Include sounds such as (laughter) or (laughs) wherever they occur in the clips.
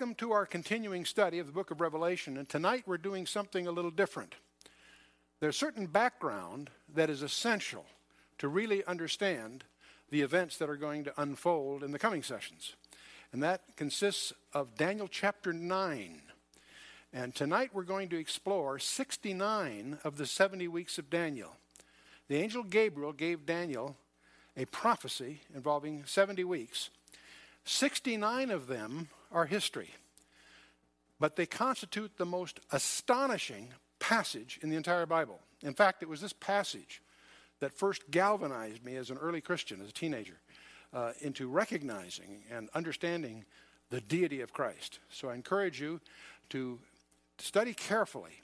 Welcome to our continuing study of the book of Revelation, and tonight we're doing something a little different. There's certain background that is essential to really understand the events that are going to unfold in the coming sessions. And that consists of Daniel chapter 9. And tonight we're going to explore 69 of the 70 weeks of Daniel. The angel Gabriel gave Daniel a prophecy involving 70 weeks. 69 of them are history, but they constitute the most astonishing passage in the entire Bible. In fact, it was this passage that first galvanized me as an early Christian, as a teenager, uh, into recognizing and understanding the deity of Christ. So I encourage you to study carefully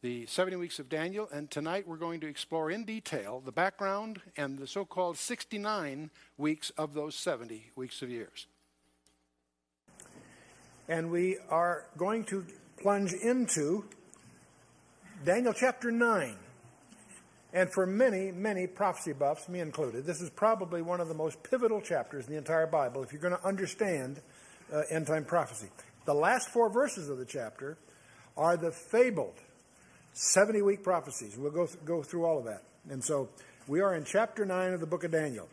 the 70 weeks of Daniel, and tonight we're going to explore in detail the background and the so called 69 weeks of those 70 weeks of years and we are going to plunge into Daniel chapter 9. And for many, many prophecy buffs, me included, this is probably one of the most pivotal chapters in the entire Bible if you're going to understand uh, end time prophecy. The last four verses of the chapter are the fabled 70 week prophecies. We'll go, th- go through all of that. And so we are in chapter 9 of the book of Daniel.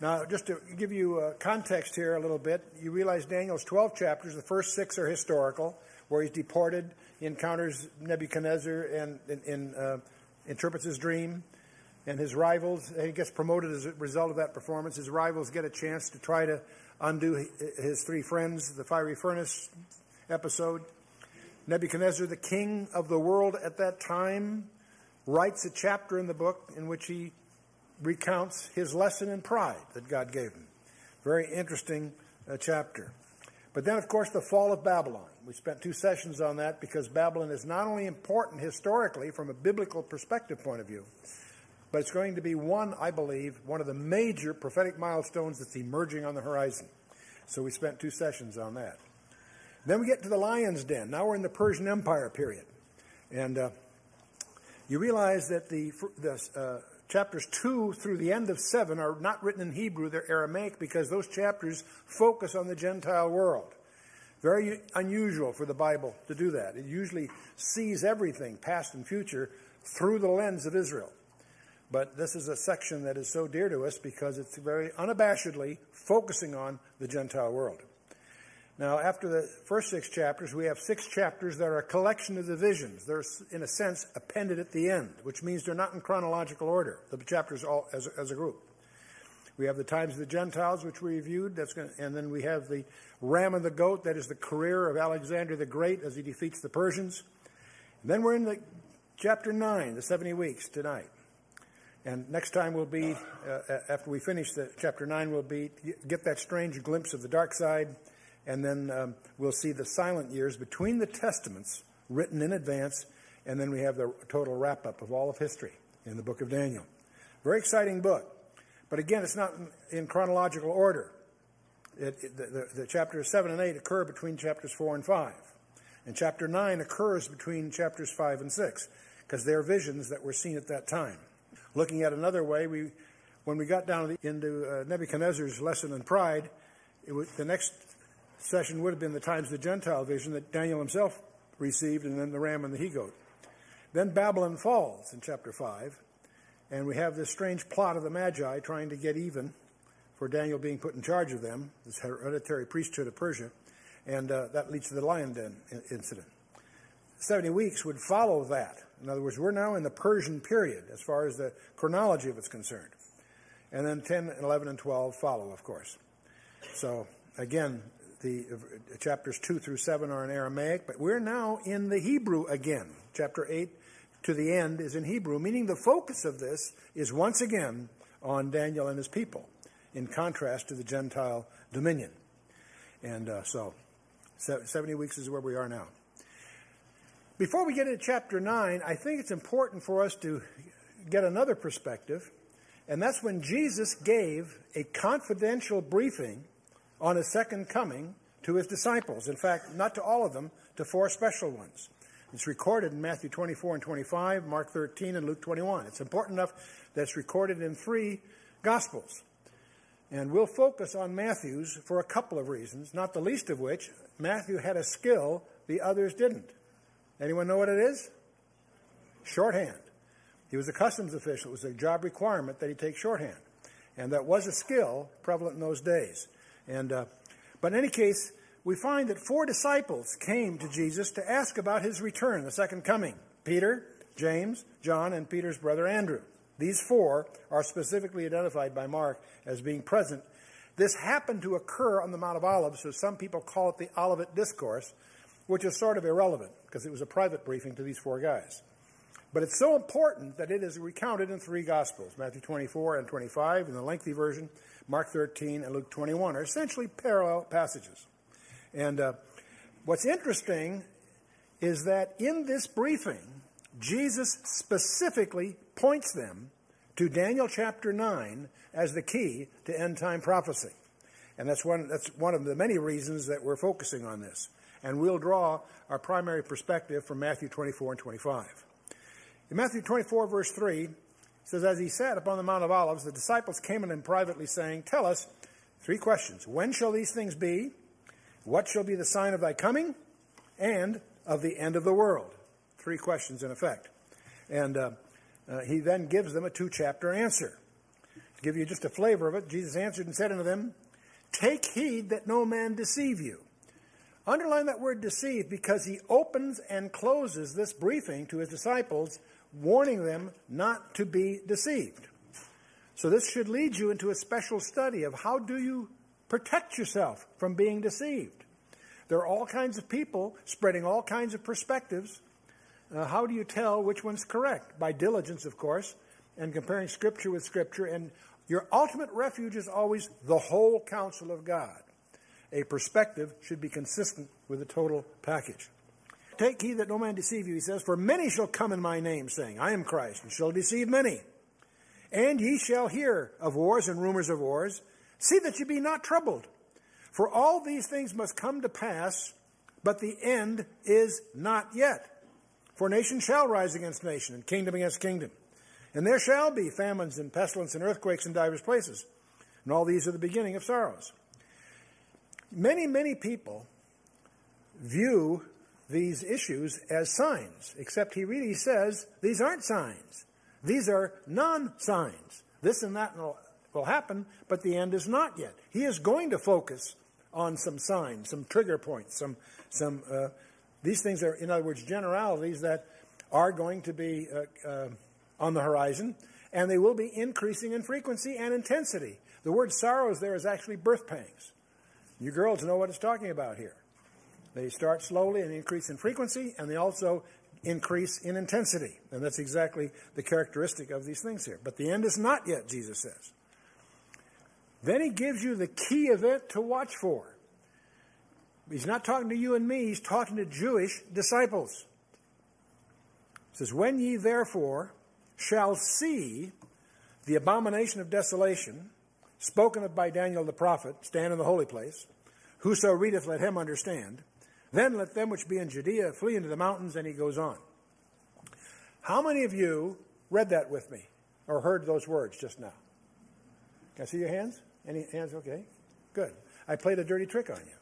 Now, just to give you uh, context here a little bit, you realize Daniel's 12 chapters. The first six are historical, where he's deported, he encounters Nebuchadnezzar and, and, and uh, interprets his dream. And his rivals, he gets promoted as a result of that performance. His rivals get a chance to try to undo his three friends, the fiery furnace episode. Nebuchadnezzar, the king of the world at that time, writes a chapter in the book in which he recounts his lesson in pride that God gave him. Very interesting uh, chapter. But then, of course, the fall of Babylon. We spent two sessions on that because Babylon is not only important historically from a biblical perspective point of view, but it's going to be one, I believe, one of the major prophetic milestones that's emerging on the horizon. So we spent two sessions on that. Then we get to the lion's den. Now we're in the Persian Empire period. And uh, you realize that the, the uh, chapters 2 through the end of 7 are not written in Hebrew, they're Aramaic because those chapters focus on the Gentile world. Very unusual for the Bible to do that. It usually sees everything, past and future, through the lens of Israel. But this is a section that is so dear to us because it's very unabashedly focusing on the Gentile world. Now, after the first six chapters, we have six chapters that are a collection of the visions. They're, in a sense, appended at the end, which means they're not in chronological order, the chapters all as, as a group. We have the times of the Gentiles, which we reviewed, that's gonna, and then we have the ram and the goat, that is the career of Alexander the Great as he defeats the Persians. And then we're in the chapter 9, the 70 weeks, tonight. And next time will be, uh, after we finish the chapter 9, We'll be get that strange glimpse of the dark side and then um, we'll see the silent years between the testaments written in advance, and then we have the total wrap up of all of history in the book of Daniel. Very exciting book. But again, it's not in chronological order. It, it, the, the, chapters 7 and 8 occur between chapters 4 and 5. And chapter 9 occurs between chapters 5 and 6, because they're visions that were seen at that time. Looking at another way, we, when we got down into uh, Nebuchadnezzar's lesson in pride, was, the next session would have been the times of the Gentile vision that Daniel himself received, and then the ram and the he goat. Then Babylon falls in chapter 5, and we have this strange plot of the Magi trying to get even for Daniel being put in charge of them, this hereditary priesthood of Persia, and uh, that leads to the lion den incident. 70 weeks would follow that. In other words, we're now in the Persian period as far as the chronology of it's concerned. And then 10, 11, and 12 follow, of course. So, again, the uh, chapters 2 through 7 are in Aramaic, but we're now in the Hebrew again. Chapter 8 to the end is in Hebrew, meaning the focus of this is once again on Daniel and his people, in contrast to the Gentile dominion. And uh, so, 70 weeks is where we are now. Before we get into chapter 9, I think it's important for us to get another perspective, and that's when Jesus gave a confidential briefing on his second coming to his disciples. In fact, not to all of them, to four special ones. It's recorded in Matthew 24 and 25, Mark 13, and Luke 21. It's important enough that it's recorded in three Gospels. And we'll focus on Matthew's for a couple of reasons, not the least of which, Matthew had a skill the others didn't. Anyone know what it is? Shorthand. He was a customs official. It was a job requirement that he take shorthand. And that was a skill prevalent in those days. And, uh, but in any case, we find that four disciples came to Jesus to ask about his return, the second coming Peter, James, John, and Peter's brother Andrew. These four are specifically identified by Mark as being present. This happened to occur on the Mount of Olives, so some people call it the Olivet Discourse, which is sort of irrelevant because it was a private briefing to these four guys. But it's so important that it is recounted in three Gospels Matthew 24 and 25 in the lengthy version, Mark 13 and Luke 21 are essentially parallel passages. And uh, what's interesting is that in this briefing, Jesus specifically points them to Daniel chapter 9 as the key to end time prophecy. And that's one, that's one of the many reasons that we're focusing on this. And we'll draw our primary perspective from Matthew 24 and 25. In Matthew 24, verse 3, it says, As he sat upon the Mount of Olives, the disciples came to him privately, saying, Tell us three questions. When shall these things be? What shall be the sign of thy coming and of the end of the world? Three questions in effect. And uh, uh, he then gives them a two chapter answer. To give you just a flavor of it, Jesus answered and said unto them, Take heed that no man deceive you. Underline that word deceive because he opens and closes this briefing to his disciples, warning them not to be deceived. So this should lead you into a special study of how do you protect yourself from being deceived. There are all kinds of people spreading all kinds of perspectives. Uh, how do you tell which one's correct? By diligence, of course, and comparing Scripture with Scripture. And your ultimate refuge is always the whole counsel of God. A perspective should be consistent with the total package. Take heed that no man deceive you, he says, for many shall come in my name, saying, I am Christ, and shall deceive many. And ye shall hear of wars and rumors of wars. See that ye be not troubled. For all these things must come to pass, but the end is not yet. For nation shall rise against nation, and kingdom against kingdom. And there shall be famines and pestilence and earthquakes in divers places. And all these are the beginning of sorrows. Many, many people view these issues as signs, except he really says these aren't signs. These are non signs. This and that will happen, but the end is not yet. He is going to focus on some signs, some trigger points, some, some uh, these things are, in other words, generalities that are going to be uh, uh, on the horizon, and they will be increasing in frequency and intensity. The word sorrows there is actually birth pangs. You girls know what it's talking about here. They start slowly and increase in frequency, and they also increase in intensity. And that's exactly the characteristic of these things here. But the end is not yet, Jesus says. Then he gives you the key event to watch for. He's not talking to you and me, he's talking to Jewish disciples. He says, When ye therefore shall see the abomination of desolation, spoken of by Daniel the prophet, stand in the holy place, whoso readeth, let him understand. Then let them which be in Judea flee into the mountains, and he goes on. How many of you read that with me or heard those words just now? Can I see your hands? Any hands okay? Good. I played a dirty trick on you.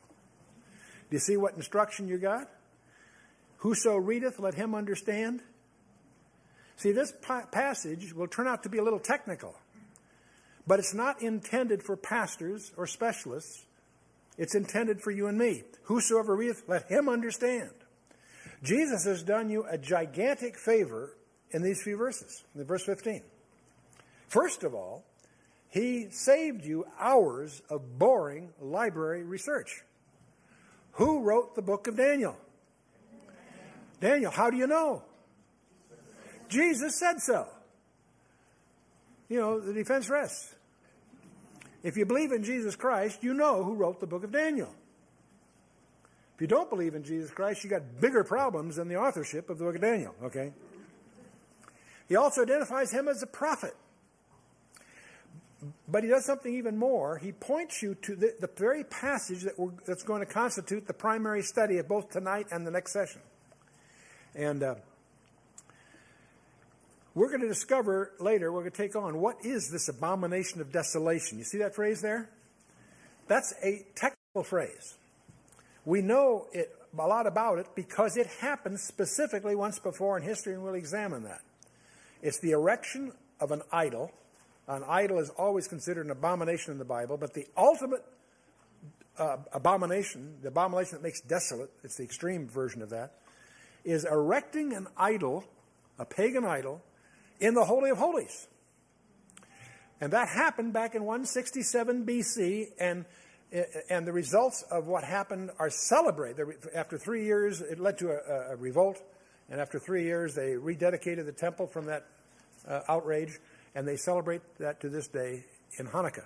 Do you see what instruction you got? Whoso readeth, let him understand. See, this pa- passage will turn out to be a little technical, but it's not intended for pastors or specialists. It's intended for you and me. Whosoever readeth, let him understand. Jesus has done you a gigantic favor in these few verses, in verse 15. First of all, he saved you hours of boring library research. Who wrote the book of Daniel? Daniel, how do you know? Jesus said so. You know, the defense rests. If you believe in Jesus Christ, you know who wrote the book of Daniel. If you don't believe in Jesus Christ, you got bigger problems than the authorship of the book of Daniel, okay? He also identifies him as a prophet. But he does something even more. He points you to the, the very passage that that's going to constitute the primary study of both tonight and the next session. And uh, we're going to discover later, we're going to take on what is this abomination of desolation. You see that phrase there? That's a technical phrase. We know it, a lot about it because it happened specifically once before in history, and we'll examine that. It's the erection of an idol. An idol is always considered an abomination in the Bible, but the ultimate uh, abomination, the abomination that makes desolate, it's the extreme version of that, is erecting an idol, a pagan idol, in the Holy of Holies. And that happened back in 167 BC, and, and the results of what happened are celebrated. After three years, it led to a, a revolt, and after three years, they rededicated the temple from that uh, outrage, and they celebrate that to this day in Hanukkah.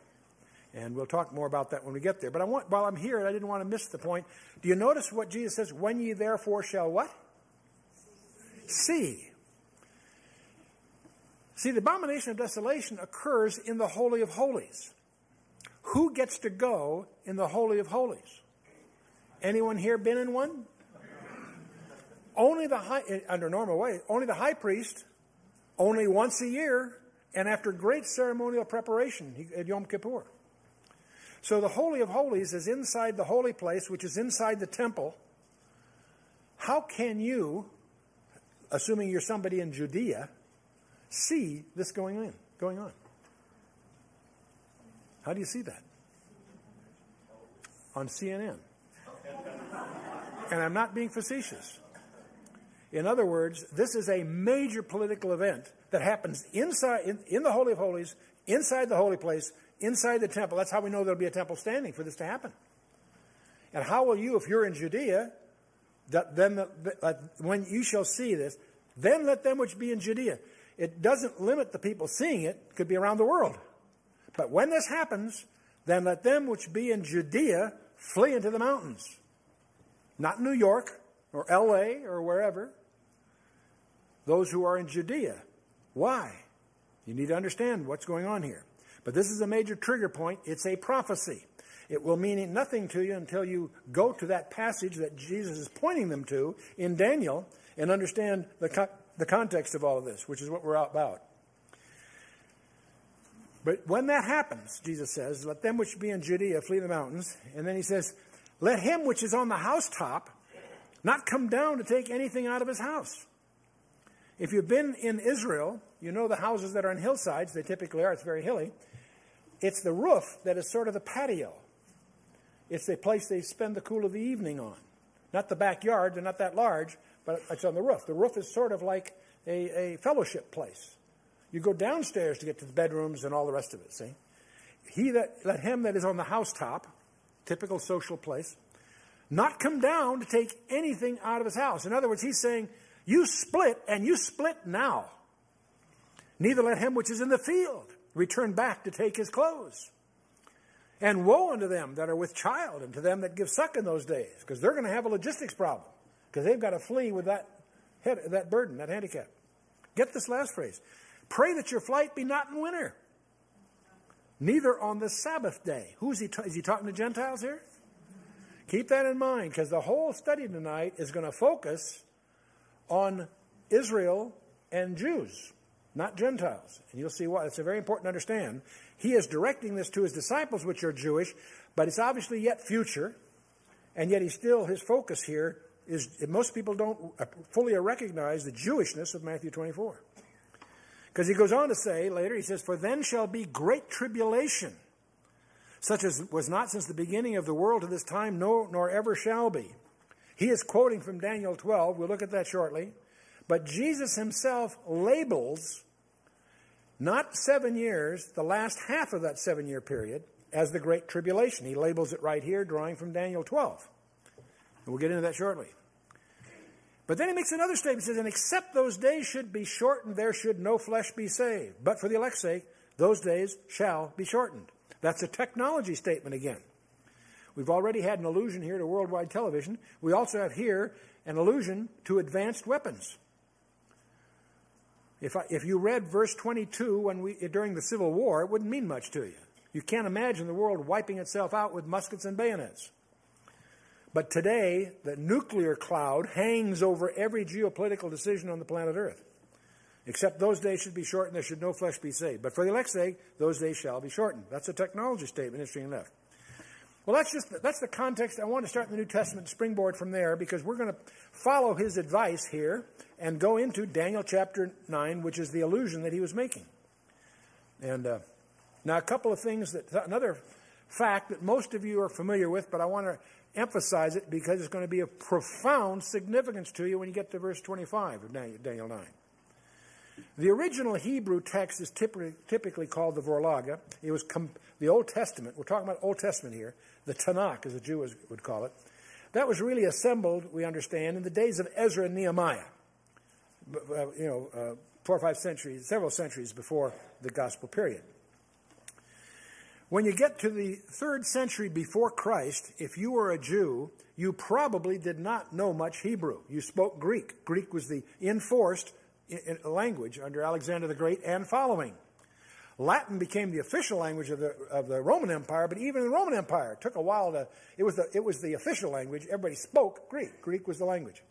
And we'll talk more about that when we get there. But I want, while I'm here, I didn't want to miss the point. Do you notice what Jesus says? When ye therefore shall what? See. See, the abomination of desolation occurs in the Holy of Holies. Who gets to go in the Holy of Holies? Anyone here been in one? Only the high, eh, under normal way, only the high priest, only once a year, and after great ceremonial preparation at Yom Kippur. So the Holy of Holies is inside the holy place, which is inside the temple. How can you, assuming you're somebody in Judea, see this going on, going on. How do you see that? On CNN. And I'm not being facetious. In other words, this is a major political event that happens inside in, in, the Holy of Holies, inside the holy place, inside the temple. That's how we know there'll be a temple standing for this to happen. And how will you, if you're in Judea, that, then the, when you shall see this, then let them which be in Judea it doesn't limit the people seeing it, it could be around the world. But when this happens, then let them which be in Judea flee into the mountains. Not New York or LA or wherever. Those who are in Judea. Why? You need to understand what's going on here. But this is a major trigger point. It's a prophecy. It will mean nothing to you until you go to that passage that Jesus is pointing them to in Daniel and understand the the context of all of this, which is what we're about. But when that happens, Jesus says, let them which be in Judea flee the mountains. And then he says, let him which is on the housetop not come down to take anything out of his house. If you've been in Israel, you know the houses that are on hillsides, they typically are, it's very hilly. It's the roof that is sort of the patio. It's the place they spend the cool of the evening on. Not the backyard, they're not that large, but it's on the roof. The roof is sort of like a, a fellowship place. You go downstairs to get to the bedrooms and all the rest of it, see? He that, let him that is on the housetop, typical social place, not come down to take anything out of his house. In other words, he's saying, you split and you split now. Neither let him which is in the field return back to take his clothes. And woe unto them that are with child and to them that give suck in those days, because they're going to have a logistics problem because they've got to flee with that, head, that burden, that handicap. Get this last phrase. Pray that your flight be not in winter, neither on the Sabbath day. Who is he? Ta- is he talking to Gentiles here? Keep that in mind because the whole study tonight is going to focus on Israel and Jews, not Gentiles. And you'll see why. It's very important to understand. He is directing this to his disciples, which are Jewish, but it's obviously yet future, and yet he's still, his focus here is most people don't fully recognize the Jewishness of Matthew 24. Because he goes on to say later, he says, For then shall be great tribulation, such as was not since the beginning of the world to this time, no, nor ever shall be. He is quoting from Daniel 12. We'll look at that shortly. But Jesus himself labels not seven years, the last half of that seven year period, as the Great Tribulation. He labels it right here, drawing from Daniel 12. And we'll get into that shortly. But then he makes another statement. He says, And except those days should be shortened, there should no flesh be saved. But for the elect's sake, those days shall be shortened. That's a technology statement again. We've already had an allusion here to worldwide television. We also have here an allusion to advanced weapons. If, I, if you read verse 22 when we, during the Civil War, it wouldn't mean much to you. You can't imagine the world wiping itself out with muskets and bayonets. But today, the nuclear cloud hangs over every geopolitical decision on the planet Earth. Except those days should be shortened, there should no flesh be saved. But for the elect's sake, those days shall be shortened. That's a technology statement, interesting enough. Well, that's just that's the context. I want to start in the New Testament, springboard from there, because we're going to follow his advice here and go into Daniel chapter nine, which is the allusion that he was making. And uh, now, a couple of things that another fact that most of you are familiar with, but I want to emphasize it because it's going to be of profound significance to you when you get to verse 25 of Daniel 9. The original Hebrew text is typically, typically called the Vorlage. It was the Old Testament. We're talking about Old Testament here. The Tanakh, as the Jews would call it. That was really assembled, we understand, in the days of Ezra and Nehemiah. Uh, you know, uh, four or five centuries, several centuries before the Gospel period. When you get to the third century before Christ, if you were a Jew, you probably did not know much Hebrew. You spoke Greek. Greek was the enforced language under Alexander the Great and following. Latin became the official language of the, of the Roman Empire, but even the Roman Empire took a while to, it was, the, it was the official language. Everybody spoke Greek. Greek was the language.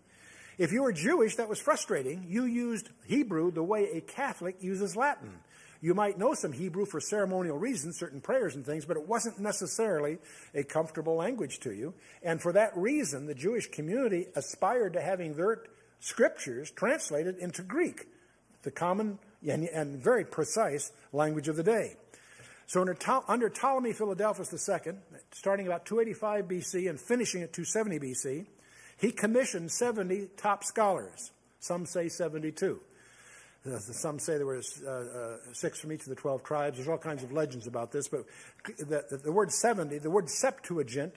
If you were Jewish, that was frustrating. You used Hebrew the way a Catholic uses Latin. You might know some Hebrew for ceremonial reasons, certain prayers and things, but it wasn't necessarily a comfortable language to you. And for that reason, the Jewish community aspired to having their scriptures translated into Greek, the common and, and very precise language of the day. So under, under Ptolemy Philadelphus II, starting about 285 BC and finishing at 270 BC, he commissioned 70 top scholars. Some say 72. Uh, some say there were uh, uh, six from each of the 12 tribes. There's all kinds of legends about this, but the, the word 70, the word Septuagint,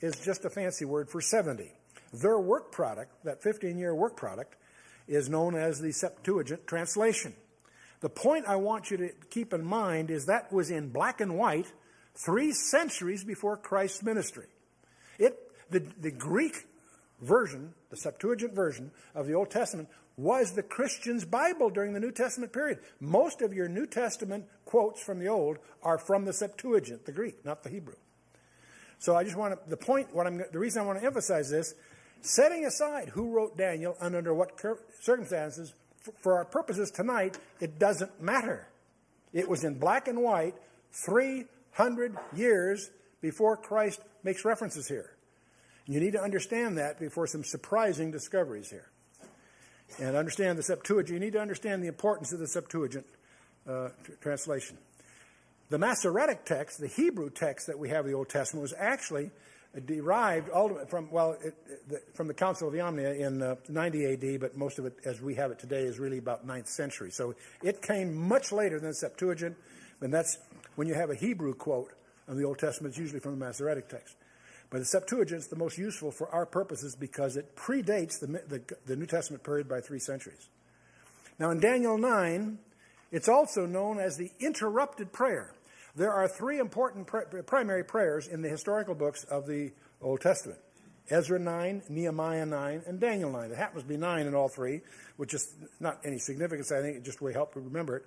is just a fancy word for 70. Their work product, that 15 year work product, is known as the Septuagint translation. The point I want you to keep in mind is that was in black and white three centuries before Christ's ministry. It, the, the Greek version, the Septuagint version of the Old Testament, was the Christian's Bible during the New Testament period. Most of your New Testament quotes from the Old are from the Septuagint, the Greek, not the Hebrew. So I just want to, the point, what I'm, the reason I want to emphasize this, setting aside who wrote Daniel and under what circumstances, for our purposes tonight, it doesn't matter. It was in black and white 300 years before Christ makes references here. You need to understand that before some surprising discoveries here. And understand the Septuagint. You need to understand the importance of the Septuagint uh, translation. The Masoretic text, the Hebrew text that we have in the Old Testament, was actually derived ultimately from well it, it, from the Council of Jamnia in uh, 90 AD, but most of it, as we have it today, is really about 9th century. So it came much later than the Septuagint, and that's when you have a Hebrew quote of the Old Testament. It's usually from the Masoretic text. But the Septuagint is the most useful for our purposes because it predates the, the, the, New Testament period by three centuries. Now, in Daniel 9, it's also known as the interrupted prayer. There are three important primary prayers in the historical books of the Old Testament Ezra 9, Nehemiah 9, and Daniel 9. It happens to be 9 in all three, which is not any significance. I think it just will help you remember it.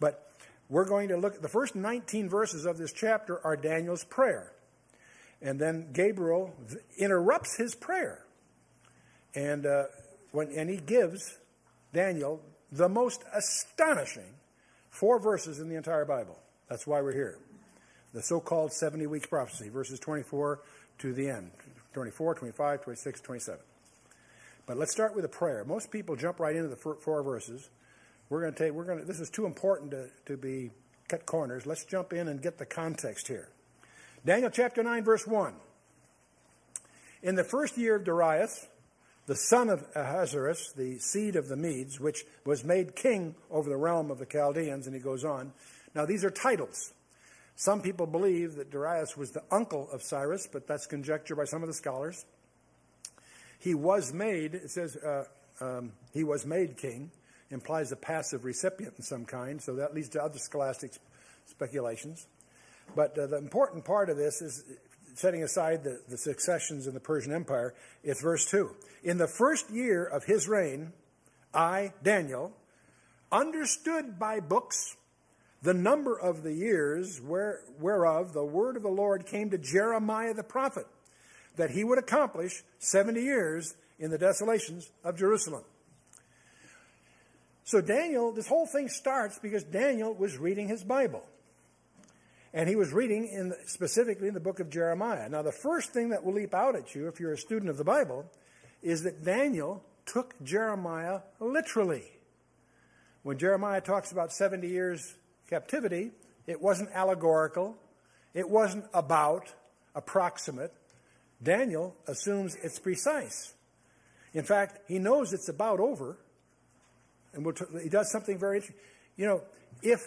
But we're going to look at the first 19 verses of this chapter are Daniel's prayer. And then Gabriel interrupts his prayer. And, uh, when, and he gives Daniel the most astonishing four verses in the entire Bible. That's why we're here. The so called 70 week prophecy, verses 24 to the end 24, 25, 26, 27. But let's start with a prayer. Most people jump right into the four verses. We're going to take, we're going to, this is too important to, to be cut corners. Let's jump in and get the context here. Daniel chapter 9, verse 1. In the first year of Darius, the son of Ahasuerus, the seed of the Medes, which was made king over the realm of the Chaldeans, and he goes on. Now, these are titles. Some people believe that Darius was the uncle of Cyrus, but that's conjecture by some of the scholars. he was made, it says uh, um, he was made king, implies a passive recipient in some kind, so that leads to other scholastic speculations. But uh, the important part of this is setting aside the, the successions in the Persian Empire, it's verse 2. In the first year of his reign, I, Daniel, understood by books the number of the years where, whereof the word of the Lord came to Jeremiah the prophet, that he would accomplish 70 years in the desolations of Jerusalem. So, Daniel, this whole thing starts because Daniel was reading his Bible. And he was reading in specifically in the book of Jeremiah. Now, the first thing that will leap out at you if you're a student of the Bible is that Daniel took Jeremiah literally. When Jeremiah talks about 70 years captivity, it wasn't allegorical, it wasn't about, approximate. Daniel assumes it's precise. In fact, he knows it's about over, and we'll t- he does something very interesting. You know, if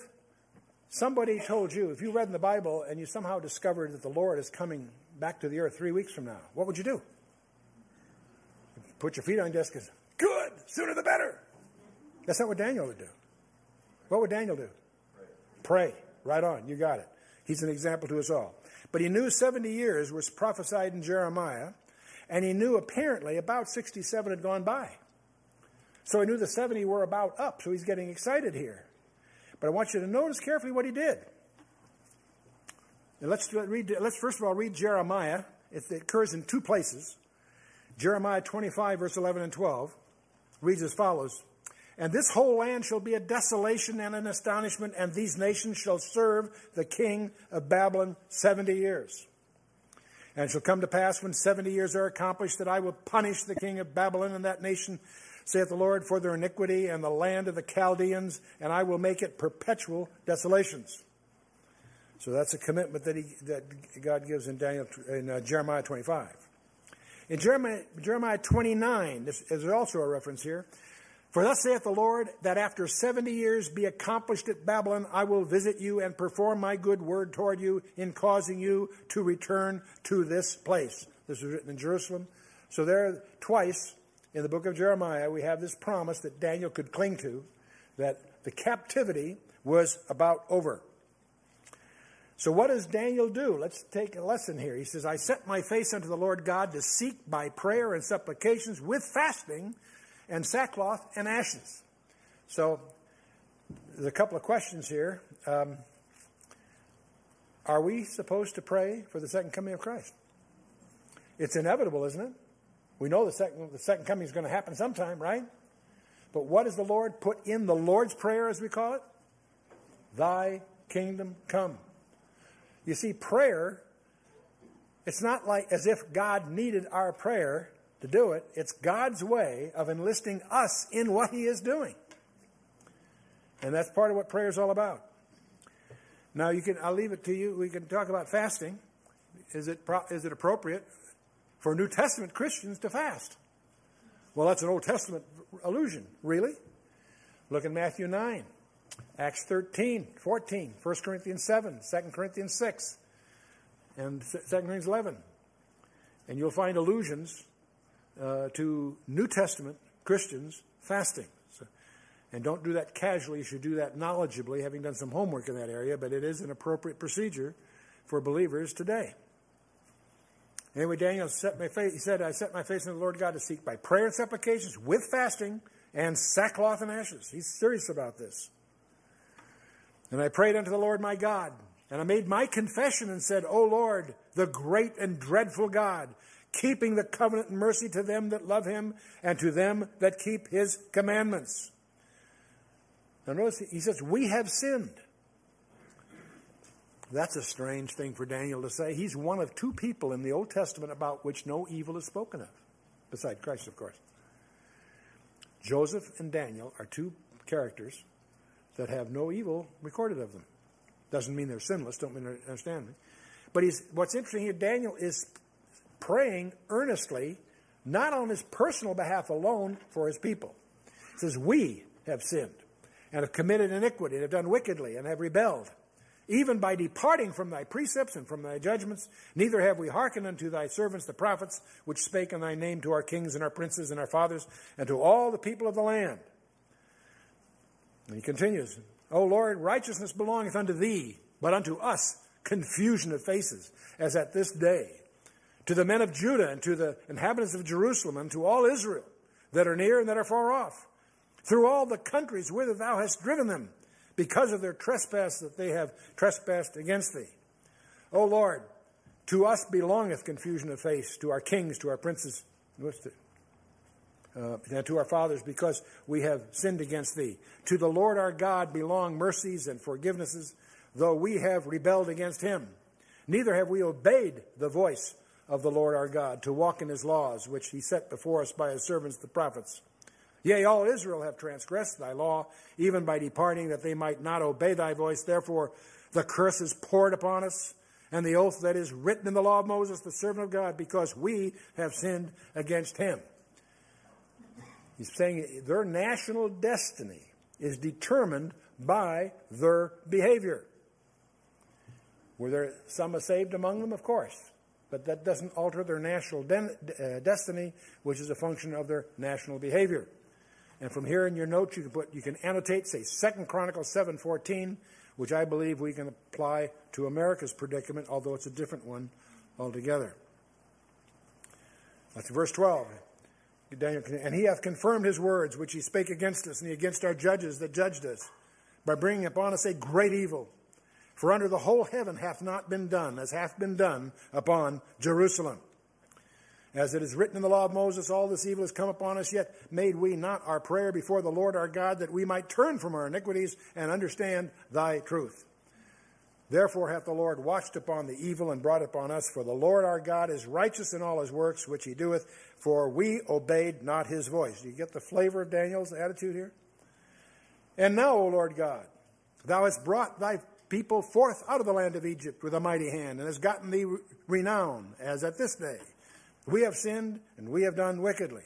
somebody told you, if you read in the Bible and you somehow discovered that the Lord is coming back to the earth three weeks from now, what would you do? Put your feet on your desk and Good, sooner the better. That's not what Daniel would do. What would Daniel do? Pray. Pray. Right on, you got it. He's an example to us all. But he knew 70 years was prophesied in Jeremiah, and he knew apparently about 67 had gone by. So he knew the 70 were about up, so he's getting excited here. But I want you to notice carefully what he did. Let's read. Let's first of all read Jeremiah. It occurs in two places. Jeremiah 25, verse 11 and 12, reads as follows And this whole land shall be a desolation and an astonishment, and these nations shall serve the king of Babylon 70 years. And it shall come to pass when 70 years are accomplished that I will punish the king of Babylon and that nation saith the Lord, for their iniquity and the land of the Chaldeans, and I will make it perpetual desolations. So that's a commitment that, he, that God gives in, Daniel, in uh, Jeremiah 25. In Jeremiah, Jeremiah 29, there's also a reference here. For thus saith the Lord, that after 70 years be accomplished at Babylon, I will visit you and perform my good word toward you in causing you to return to this place. This was written in Jerusalem. So there, twice, in the book of Jeremiah, we have this promise that Daniel could cling to that the captivity was about over. So, what does Daniel do? Let's take a lesson here. He says, I set my face unto the Lord God to seek by prayer and supplications with fasting and sackcloth and ashes. So, there's a couple of questions here. Um, are we supposed to pray for the second coming of Christ? It's inevitable, isn't it? We know the second, the second coming is going to happen sometime, right? But what does the Lord put in the Lord's Prayer, as we call it? Thy kingdom come. You see, prayer, it's not like as if God needed our prayer to do it. It's God's way of enlisting us in what He is doing. And that's part of what prayer is all about. Now, you can, I'll leave it to you. We can talk about fasting. Is it, is it appropriate? For New Testament Christians to fast. Well, that's an Old Testament allusion, really. Look at Matthew 9, Acts 13, 14, 1 Corinthians 7, 2 Corinthians 6, and 2 Corinthians 11. And you'll find allusions uh, to New Testament Christians fasting. So, and don't do that casually. You should do that knowledgeably, having done some homework in that area, but it is an appropriate procedure for believers today. Anyway, Daniel set my face, he said, I set my face in the Lord God to seek by prayer and supplications with fasting and sackcloth and ashes. He's serious about this. And I prayed unto the Lord my God, and I made my confession and said, O Lord, the great and dreadful God, keeping the covenant and mercy to them that love him and to them that keep his commandments. Now notice he says, We have sinned. That's a strange thing for Daniel to say. He's one of two people in the Old Testament about which no evil is spoken of, beside Christ, of course. Joseph and Daniel are two characters that have no evil recorded of them. Doesn't mean they're sinless, don't mean understand me. But he's, what's interesting here, Daniel is praying earnestly, not on his personal behalf alone, for his people. He says, We have sinned and have committed iniquity and have done wickedly and have rebelled even by departing from thy precepts and from thy judgments, neither have we hearkened unto thy servants the prophets, which spake in thy name to our kings and our princes and our fathers, and to all the people of the land. And he continues, O Lord, righteousness belongeth unto thee, but unto us confusion of faces, as at this day. To the men of Judah and to the inhabitants of Jerusalem and to all Israel that are near and that are far off, through all the countries whither thou hast driven them because of their trespass that they have trespassed against thee. O Lord, to us belongeth confusion of face, to our kings, to our princes, uh, and to our fathers, because we have sinned against thee. To the Lord our God belong mercies and forgivenesses, though we have rebelled against him. Neither have we obeyed the voice of the Lord our God to walk in his laws, which he set before us by his servants the prophets. Yea, all Israel have transgressed thy law, even by departing, that they might not obey thy voice. Therefore, the curse is poured upon us, and the oath that is written in the law of Moses, the servant of God, because we have sinned against him. He's saying their national destiny is determined by their behavior. Were there some saved among them? Of course. But that doesn't alter their national de- uh, destiny, which is a function of their national behavior. And from here in your notes, you can put, you can annotate, say, Second Chronicles 7.14, which I believe we can apply to America's predicament, although it's a different one altogether. That's verse 12. Daniel, and he hath confirmed his words, which he spake against us, and against our judges that judged us, by bringing upon us a great evil. For under the whole heaven hath not been done, as hath been done upon Jerusalem. As it is written in the law of Moses, all this evil has come upon us, yet made we not our prayer before the Lord our God that we might turn from our iniquities and understand thy truth. Therefore hath the Lord watched upon the evil and brought upon us, for the Lord our God is righteous in all his works which he doeth, for we obeyed not his voice. Do you get the flavor of Daniel's attitude here? And now, O Lord God, thou hast brought thy people forth out of the land of Egypt with a mighty hand, and hast gotten thee renown, as at this day. We have sinned and we have done wickedly.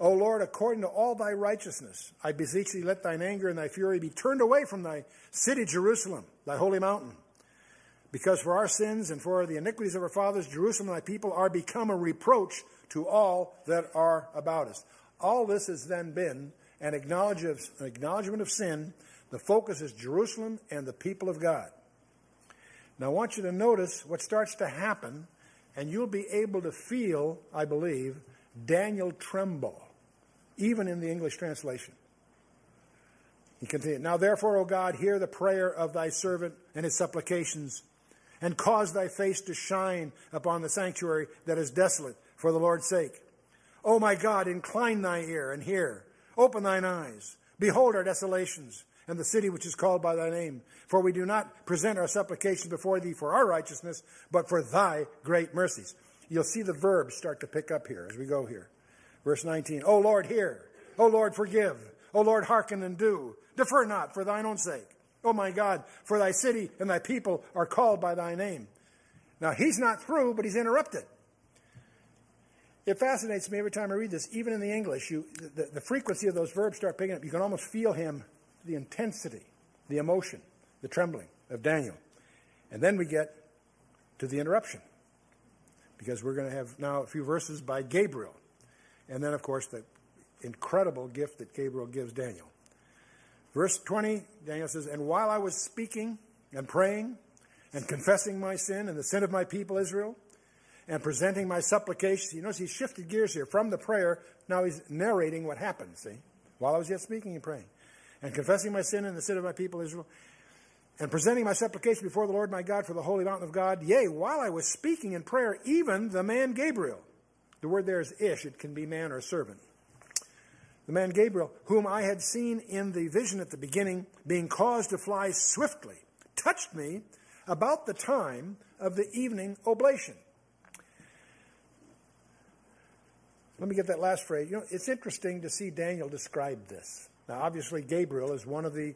O Lord, according to all thy righteousness, I beseech thee, let thine anger and thy fury be turned away from thy city, Jerusalem, thy holy mountain. Because for our sins and for the iniquities of our fathers, Jerusalem and thy people are become a reproach to all that are about us. All this has then been an acknowledgement of sin. The focus is Jerusalem and the people of God. Now, I want you to notice what starts to happen and you'll be able to feel, I believe, Daniel tremble, even in the English translation. He continued, Now therefore, O God, hear the prayer of thy servant and his supplications, and cause thy face to shine upon the sanctuary that is desolate for the Lord's sake. O my God, incline thy ear and hear. Open thine eyes. Behold our desolations and the city which is called by thy name. For we do not present our supplications before thee for our righteousness, but for thy great mercies. You'll see the verbs start to pick up here as we go here. Verse 19, O Lord, hear. O Lord, forgive. O Lord, hearken and do. Defer not for thine own sake. O my God, for thy city and thy people are called by thy name. Now, he's not through, but he's interrupted. It fascinates me every time I read this, even in the English. You, the, the frequency of those verbs start picking up. You can almost feel him the intensity, the emotion, the trembling of Daniel. And then we get to the interruption, because we're going to have now a few verses by Gabriel. And then, of course, the incredible gift that Gabriel gives Daniel. Verse 20, Daniel says, And while I was speaking and praying and confessing my sin and the sin of my people Israel, and presenting my supplications, you notice he shifted gears here from the prayer. Now he's narrating what happened, see? While I was yet speaking and praying and confessing my sin in the sin of my people Israel, and presenting my supplication before the Lord my God for the holy mountain of God. Yea, while I was speaking in prayer, even the man Gabriel, the word there is ish, it can be man or servant. The man Gabriel, whom I had seen in the vision at the beginning, being caused to fly swiftly, touched me about the time of the evening oblation. Let me get that last phrase. You know, it's interesting to see Daniel describe this. Now, obviously, Gabriel is one of the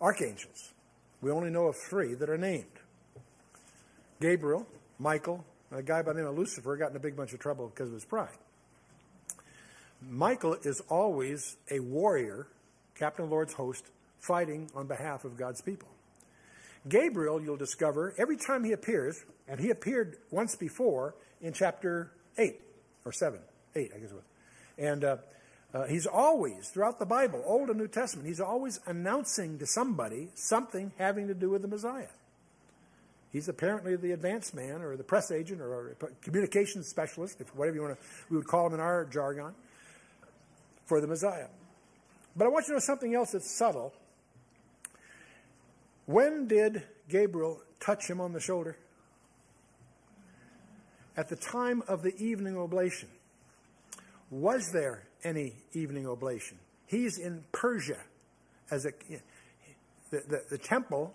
archangels. We only know of three that are named Gabriel, Michael, and a guy by the name of Lucifer got in a big bunch of trouble because of his pride. Michael is always a warrior, captain Lord's host, fighting on behalf of God's people. Gabriel, you'll discover, every time he appears, and he appeared once before in chapter 8 or 7, 8, I guess it was. And uh, uh, he's always, throughout the Bible, Old and New Testament, he's always announcing to somebody something having to do with the Messiah. He's apparently the advance man or the press agent or communications specialist, if whatever you want to, we would call him in our jargon, for the Messiah. But I want you to know something else that's subtle. When did Gabriel touch him on the shoulder? At the time of the evening oblation. Was there any evening oblation? He's in Persia as a the, the, the temple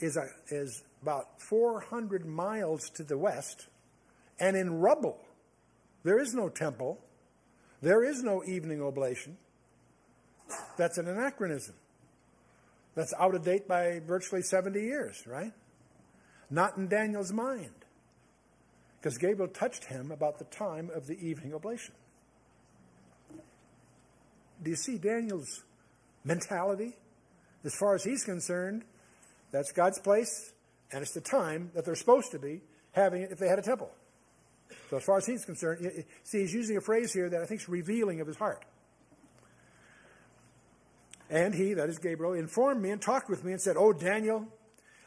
is a, is about 400 miles to the west and in rubble. There is no temple. There is no evening oblation. That's an anachronism. That's out of date by virtually 70 years, right? Not in Daniel's mind. Because Gabriel touched him about the time of the evening oblation. Do you see Daniel's mentality? As far as he's concerned, that's God's place, and it's the time that they're supposed to be having it if they had a temple. So, as far as he's concerned, see, he's using a phrase here that I think is revealing of his heart. And he, that is Gabriel, informed me and talked with me and said, Oh, Daniel,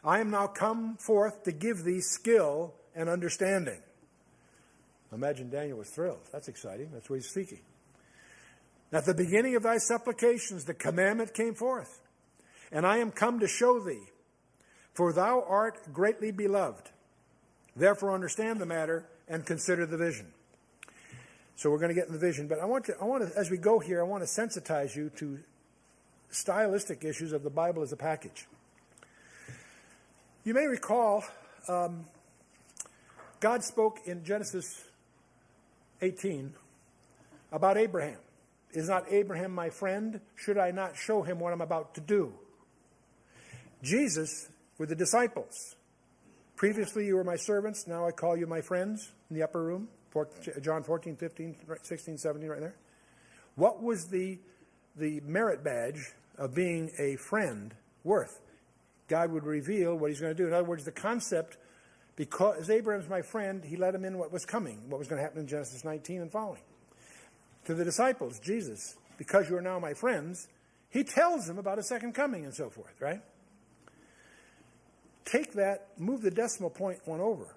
I am now come forth to give thee skill and understanding. Imagine Daniel was thrilled. That's exciting. That's what he's seeking. At the beginning of thy supplications, the commandment came forth, and I am come to show thee, for thou art greatly beloved. Therefore, understand the matter and consider the vision. So we're going to get in the vision, but I want to, I want to, as we go here, I want to sensitize you to stylistic issues of the Bible as a package. You may recall um, God spoke in Genesis 18 about Abraham. Is not Abraham my friend? Should I not show him what I'm about to do? Jesus with the disciples. Previously you were my servants, now I call you my friends in the upper room. John 14, 15, 16, 17, right there. What was the the merit badge of being a friend worth? God would reveal what he's going to do. In other words, the concept, because Abraham's my friend, he let him in what was coming, what was going to happen in Genesis 19 and following. To the disciples, Jesus, because you are now my friends, he tells them about a second coming and so forth, right? Take that, move the decimal point one over.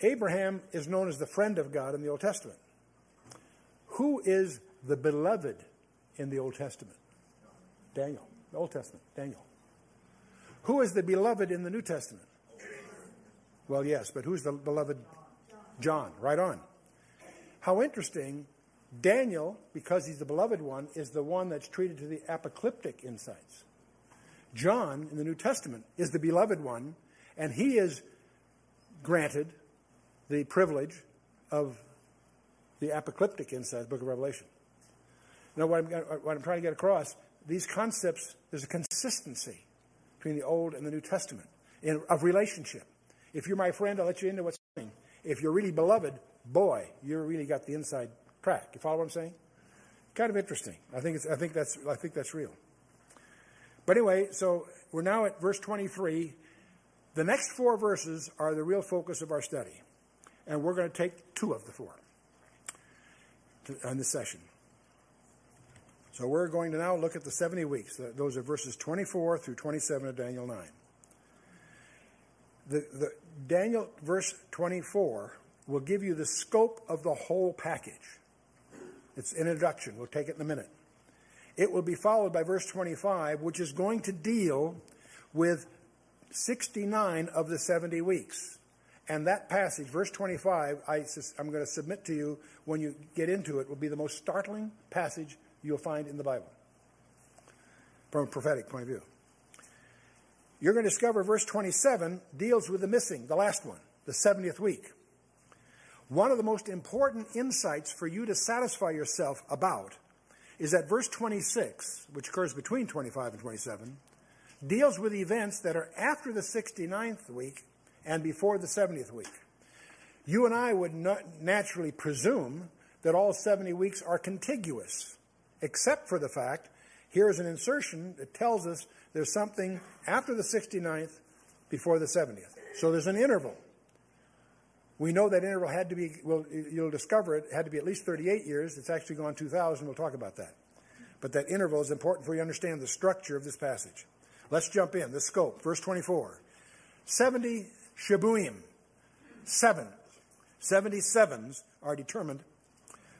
Abraham is known as the friend of God in the Old Testament. Who is the beloved in the Old Testament? Daniel. The Old Testament, Daniel. Who is the beloved in the New Testament? Well, yes, but who's the beloved? John. Right on. How interesting. Daniel, because he's the beloved one, is the one that's treated to the apocalyptic insights. John in the New Testament is the beloved one, and he is granted the privilege of the apocalyptic insights, book of Revelation. Now, what I'm, what I'm trying to get across, these concepts, there's a consistency between the Old and the New Testament in, of relationship. If you're my friend, I'll let you into what's happening. If you're really beloved, boy, you really got the inside track. You follow what I'm saying? Kind of interesting. I think, it's, I think, that's, I think that's real. But anyway, so we're now at verse 23. The next four verses are the real focus of our study. And we're going to take two of the four on this session. So we're going to now look at the 70 weeks. Those are verses 24 through 27 of Daniel 9. The, the Daniel verse 24 will give you the scope of the whole package. It's an introduction. We'll take it in a minute. It will be followed by verse 25, which is going to deal with 69 of the 70 weeks. And that passage, verse 25, I, am going to submit to you when you get into it, will be the most startling passage you'll find in the Bible from a prophetic point of view. You're going to discover verse 27 deals with the missing, the last one, the 70th week. One of the most important insights for you to satisfy yourself about is that verse 26, which occurs between 25 and 27, deals with events that are after the 69th week and before the 70th week. You and I would naturally presume that all 70 weeks are contiguous except for the fact Here is an insertion that tells us there's something after the 69th before the 70th. So there's an interval. We know that interval had to be, well, you'll discover it, had to be at least 38 years. It's actually gone 2,000. We'll talk about that. But that interval is important for you to understand the structure of this passage. Let's jump in. The scope. Verse 24. 70 Shebuim. Seven. 77s are determined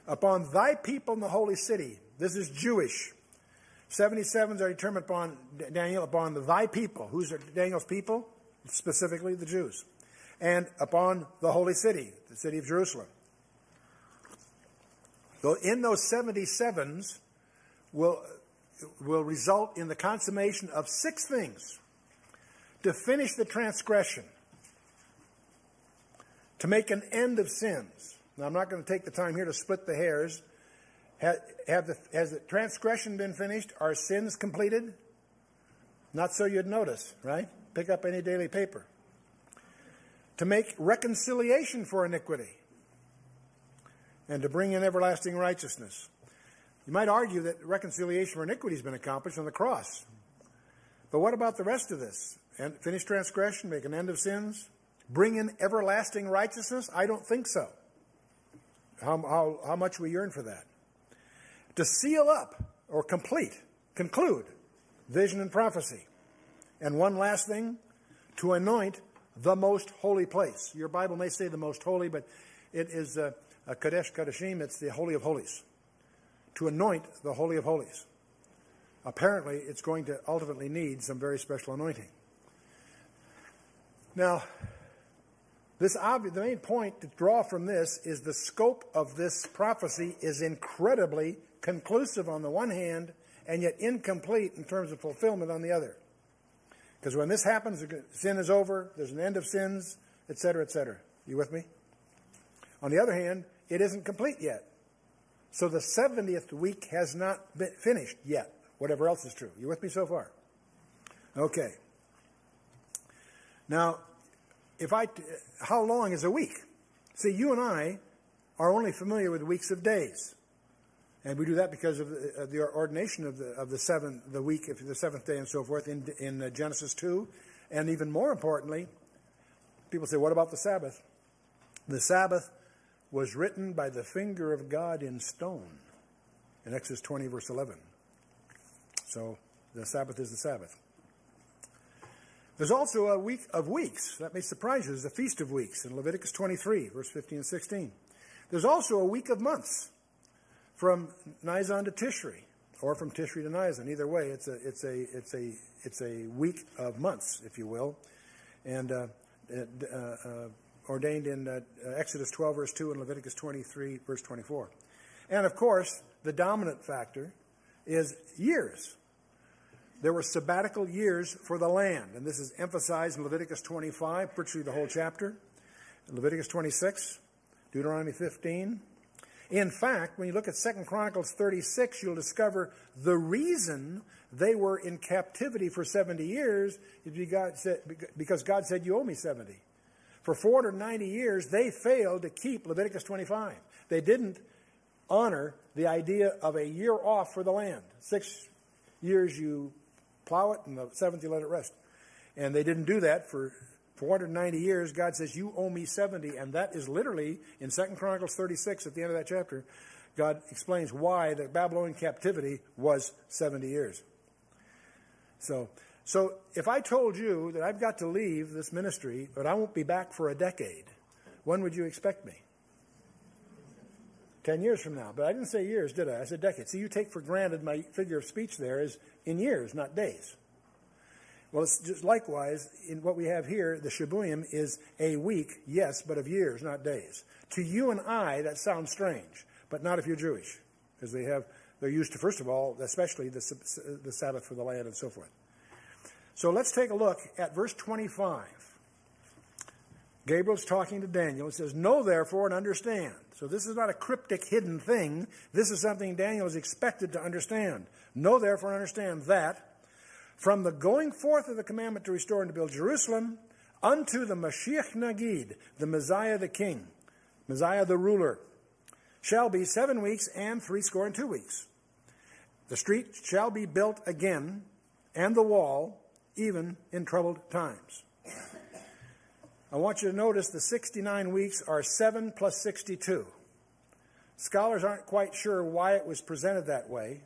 upon thy people in the holy city. This is Jewish. 77s are determined upon Daniel, upon thy people. Who's Daniel's people? Specifically the Jews. And upon the holy city, the city of Jerusalem. So in those 77s will, will result in the consummation of six things. To finish the transgression. To make an end of sins. Now, I'm not going to take the time here to split the hairs have the, has the transgression been finished? Are sins completed? Not so you'd notice, right? Pick up any daily paper. To make reconciliation for iniquity and to bring in everlasting righteousness. You might argue that reconciliation for iniquity has been accomplished on the cross. But what about the rest of this? And finish transgression, make an end of sins, bring in everlasting righteousness? I don't think so. How, how, how much we yearn for that to seal up or complete, conclude vision and prophecy. And one last thing, to anoint the most holy place. Your Bible may say the most holy, but it is a, a Kadesh Kadeshim, it's the Holy of Holies. To anoint the Holy of Holies. Apparently, it's going to ultimately need some very special anointing. Now, this obvious, the main point to draw from this is the scope of this prophecy is incredibly conclusive on the one hand and yet incomplete in terms of fulfillment on the other. Because when this happens, sin is over, there's an end of sins, etc., etc. You with me? On the other hand, it isn't complete yet. So the 70th week has not been finished yet, whatever else is true. You with me so far? Okay. Now, if I, how long is a week? See, you and I are only familiar with weeks of days. And we do that because of the, of the ordination of the, of the seventh, the week, the seventh day and so forth in, in uh, Genesis 2. And even more importantly, people say, what about the Sabbath? The Sabbath was written by the finger of God in stone in Exodus 20, verse 11. So the Sabbath is the Sabbath. There's also a week of weeks. That may surprise you. There's a feast of weeks in Leviticus 23, verse 15 and 16. There's also a week of months from Nisan to Tishri, or from Tishri to Nisan. Either way, it's a it's a it's a it's a week of months, if you will, and uh, uh, uh, ordained in uh, Exodus 12 verse 2 and Leviticus 23 verse 24. And of course, the dominant factor is years. There were sabbatical years for the land, and this is emphasized in Leviticus 25, virtually the whole chapter, Leviticus 26, Deuteronomy 15, in fact, when you look at 2 Chronicles 36, you'll discover the reason they were in captivity for 70 years is because God said, You owe me 70. For 490 years, they failed to keep Leviticus 25. They didn't honor the idea of a year off for the land. Six years you plow it, and the seventh you let it rest. And they didn't do that for 490 years, God says, You owe me 70. And that is literally in 2 Chronicles 36 at the end of that chapter. God explains why the Babylonian captivity was 70 years. So, so if I told you that I've got to leave this ministry, but I won't be back for a decade, when would you expect me? 10 years from now. But I didn't say years, did I? I said decades. So you take for granted my figure of speech there is in years, not days. Well, it's just likewise in what we have here, the Shebuim is a week, yes, but of years, not days. To you and I, that sounds strange, but not if you're Jewish, because they have they're used to first of all, especially the, the Sabbath for the land and so forth. So let's take a look at verse 25. Gabriel's talking to Daniel. He says, Know therefore and understand. So this is not a cryptic hidden thing. This is something Daniel is expected to understand. Know therefore and understand that from the going forth of the commandment to restore and to build Jerusalem unto the Mashiach Nagid, the Messiah the King, Messiah the ruler, shall be seven weeks and threescore and two weeks. The street shall be built again, and the wall, even in troubled times. I want you to notice the 69 weeks are 7 plus 62. Scholars aren't quite sure why it was presented that way.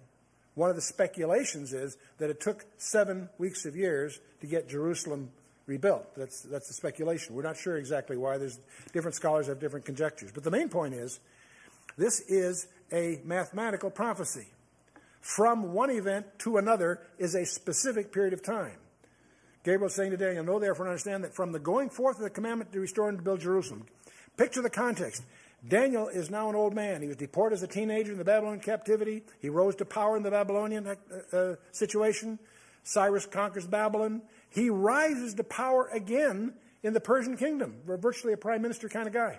One of the speculations is that it took seven weeks of years to get Jerusalem rebuilt. That's, that's the speculation. We're not sure exactly why. There's different scholars have different conjectures. But the main point is this is a mathematical prophecy. From one event to another is a specific period of time. Gabriel is saying to Daniel, Know therefore and understand that from the going forth of the commandment to restore and to build Jerusalem, picture the context. Daniel is now an old man. He was deported as a teenager in the Babylonian captivity. He rose to power in the Babylonian uh, uh, situation. Cyrus conquers Babylon. He rises to power again in the Persian kingdom, virtually a prime minister kind of guy.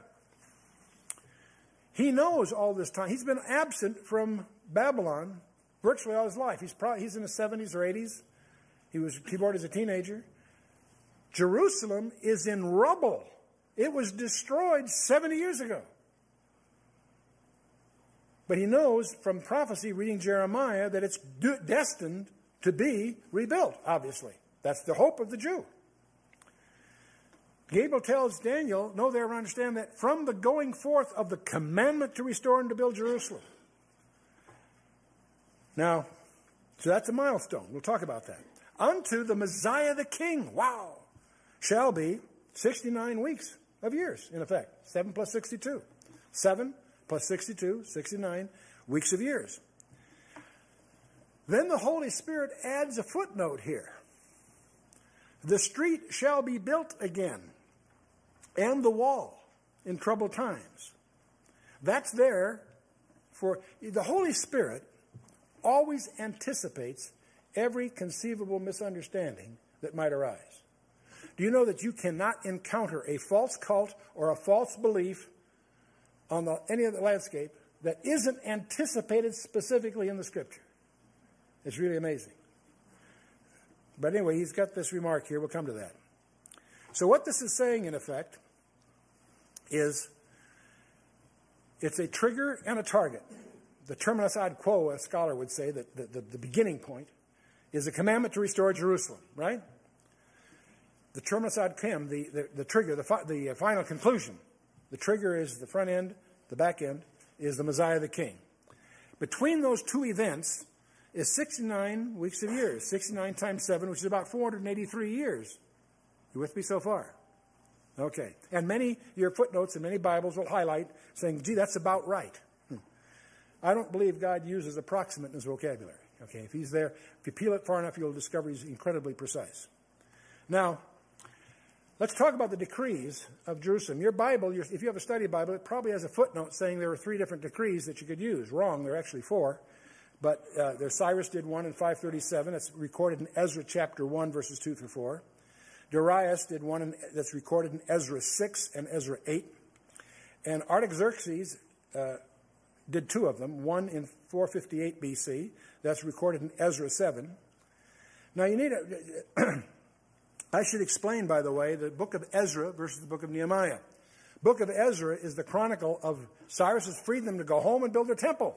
He knows all this time. He's been absent from Babylon virtually all his life. He's, probably, he's in his 70s or 80s. He was keyboard as a teenager. Jerusalem is in rubble. It was destroyed 70 years ago. But he knows from prophecy, reading Jeremiah, that it's destined to be rebuilt, obviously. That's the hope of the Jew. Gabriel tells Daniel, know there, understand that from the going forth of the commandment to restore and to build Jerusalem. Now, so that's a milestone. We'll talk about that. Unto the Messiah the King, wow, shall be 69 weeks of years, in effect. 7 plus 62. 7 plus 62, 69 weeks of years. Then the Holy Spirit adds a footnote here. The street shall be built again, and the wall in troubled times. That's there for the Holy Spirit always anticipates every conceivable misunderstanding that might arise. Do you know that you cannot encounter a false cult or a false belief on the, any of the landscape that isn't anticipated specifically in the scripture. It's really amazing. But anyway, he's got this remark here. We'll come to that. So, what this is saying, in effect, is it's a trigger and a target. The terminus ad quo, a scholar would say, that the, the, the beginning point, is a commandment to restore Jerusalem, right? The terminus ad quem, the, the, the trigger, the, fi- the final conclusion the trigger is the front end, the back end is the Messiah the King. Between those two events is 69 weeks of years, 69 times 7, which is about 483 years. You with me so far? Okay. And many, your footnotes and many Bibles will highlight saying, gee, that's about right. Hmm. I don't believe God uses approximate in his vocabulary. Okay. If he's there, if you peel it far enough, you'll discover he's incredibly precise. Now, Let's talk about the decrees of Jerusalem. Your Bible, if you have a study Bible, it probably has a footnote saying there are three different decrees that you could use. Wrong, there are actually four. But uh, there, Cyrus did one in 537. That's recorded in Ezra chapter 1, verses 2 through 4. Darius did one in, that's recorded in Ezra 6 and Ezra 8. And Artaxerxes uh, did two of them, one in 458 BC. That's recorded in Ezra 7. Now you need a. (clears throat) I should explain, by the way, the book of Ezra versus the book of Nehemiah. Book of Ezra is the chronicle of Cyrus freedom to go home and build a temple.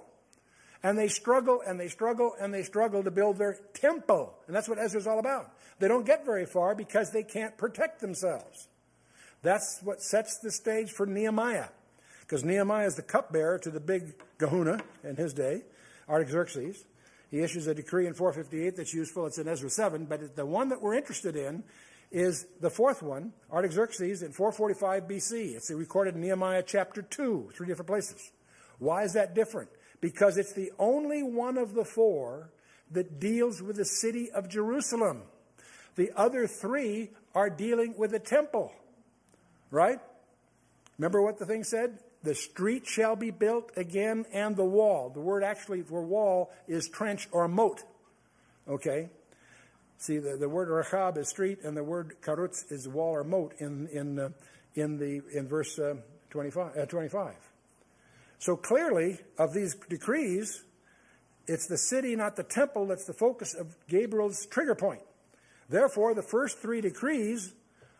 And they struggle and they struggle and they struggle to build their temple. And that's what Ezra's all about. They don't get very far because they can't protect themselves. That's what sets the stage for Nehemiah. Because Nehemiah is the cupbearer to the big kahuna in his day, Artaxerxes. He issues a decree in 458 that's useful. It's in Ezra 7. But the one that we're interested in is the fourth one, Artaxerxes, in 445 BC. It's recorded in Nehemiah chapter 2, three different places. Why is that different? Because it's the only one of the four that deals with the city of Jerusalem. The other three are dealing with the temple. Right? Remember what the thing said? The street shall be built again and the wall. The word actually for wall is trench or moat. Okay? See, the, the word rachab is street, and the word karutz is wall or moat in, in, uh, in, the, in verse uh, 25, uh, 25. So clearly, of these decrees, it's the city, not the temple, that's the focus of Gabriel's trigger point. Therefore, the first three decrees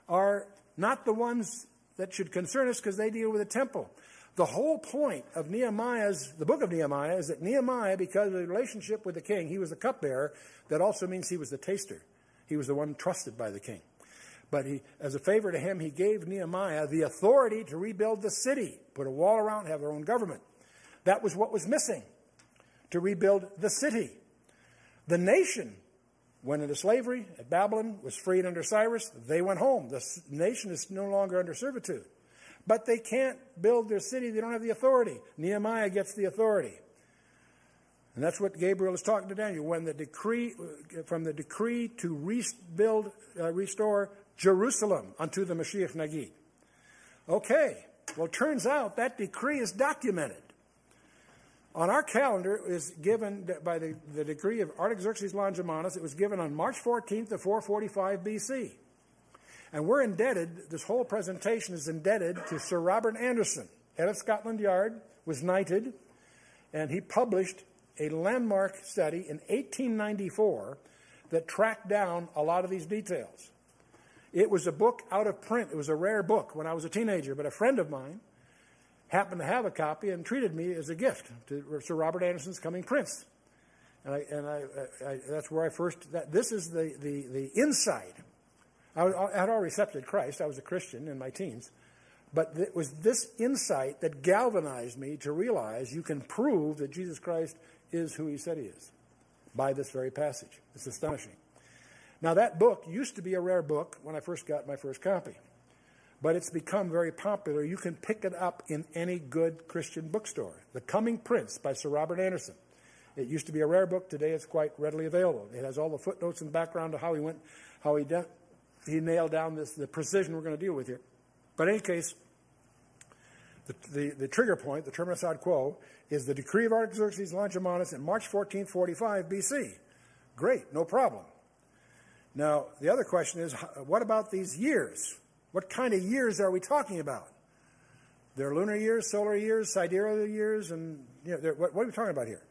are not the ones that should concern us because they deal with the temple. The whole point of Nehemiah's, the book of Nehemiah, is that Nehemiah, because of the relationship with the king, he was the cupbearer. That also means he was the taster. He was the one trusted by the king. But he, as a favor to him, he gave Nehemiah the authority to rebuild the city, put a wall around, have their own government. That was what was missing to rebuild the city. The nation went into slavery at Babylon, was freed under Cyrus. They went home. The nation is no longer under servitude. But they can't build their city, they don't have the authority. Nehemiah gets the authority. And that's what Gabriel is talking to Daniel. When the decree, from the decree to rebuild, uh, restore Jerusalem unto the Mashiach Nagid. Okay, well, turns out that decree is documented. On our calendar is given by the, the decree of Artaxerxes Longimanus. It was given on March 14th of 445 BC. And we're indebted, this whole presentation is indebted to Sir Robert Anderson, head of Scotland Yard, was knighted, and he published a landmark study in 1894 that tracked down a lot of these details. It was a book out of print. It was a rare book when I was a teenager, but a friend of mine happened to have a copy and treated me as a gift to Sir Robert Anderson's Coming Prince. And, I, and I, I, that's where I first, that, this is the, the, the insight I, had already accepted Christ. I was a Christian in my teens. But it was this insight that galvanized me to realize you can prove that Jesus Christ is who he said he is by this very passage. It's astonishing. Now, that book used to be a rare book when I first got my first copy, but it's become very popular. You can pick it up in any good Christian bookstore. The Coming Prince by Sir Robert Anderson. It used to be a rare book. Today it's quite readily available. It has all the footnotes and background of how he went, how he de- he nailed down this, the precision we're going to deal with here. But in any case, the, the, the, trigger point, the terminus ad quo, is the decree of Artaxerxes Longimanus in March 1445 BC. Great, no problem. Now, the other question is, what about these years? What kind of years are we talking about? There are lunar years, solar years, sidereal years, and you know, what, what are we talking about here?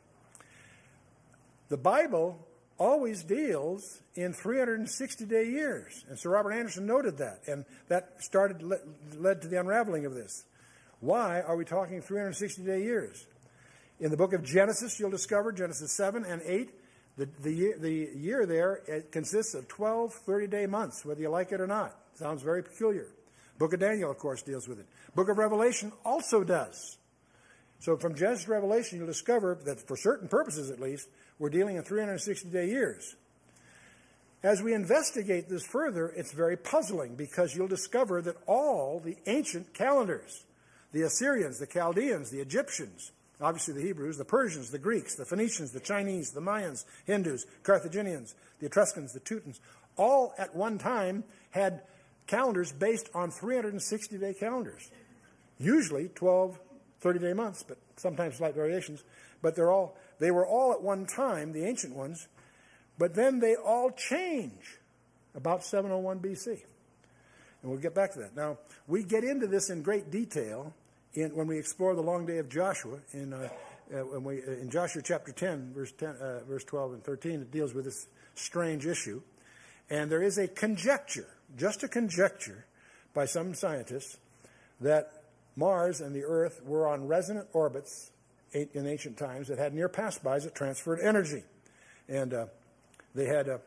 The Bible always deals in 360 day years. And Sir Robert Anderson noted that. And that started, led to the unraveling of this. Why are we talking 360 day years? In the book of Genesis, you'll discover, Genesis 7 and 8, the, the, year, the year there it consists of 12 30 day months, whether you like it or not. Sounds very peculiar. Book of Daniel, of course, deals with it. Book of Revelation also does. So from Genesis to Revelation, you'll discover that for certain purposes at least, we're dealing in 360 day years. As we investigate this further, it's very puzzling because you'll discover that all the ancient calendars, the Assyrians, the Chaldeans, the Egyptians, obviously the Hebrews, the Persians, the Greeks, the Phoenicians, the Chinese, the Mayans, Hindus, Carthaginians, the Etruscans, the Teutons, all at one time had calendars based on 360 day calendars. Usually 12, 30 day months, but sometimes slight variations. But they're all they were all at one time, the ancient ones, but then they all change about 701 BC. And we'll get back to that. Now, we get into this in great detail in, when we explore the long day of Joshua in, uh, uh, when we, uh, in Joshua chapter 10 verse, 10, uh, verse 12 and 13. It deals with this strange issue. And there is a conjecture, just a conjecture, by some scientists that Mars and the Earth were on resonant orbits in ancient times that had near pass-bys that transferred energy. And uh, they had, uh,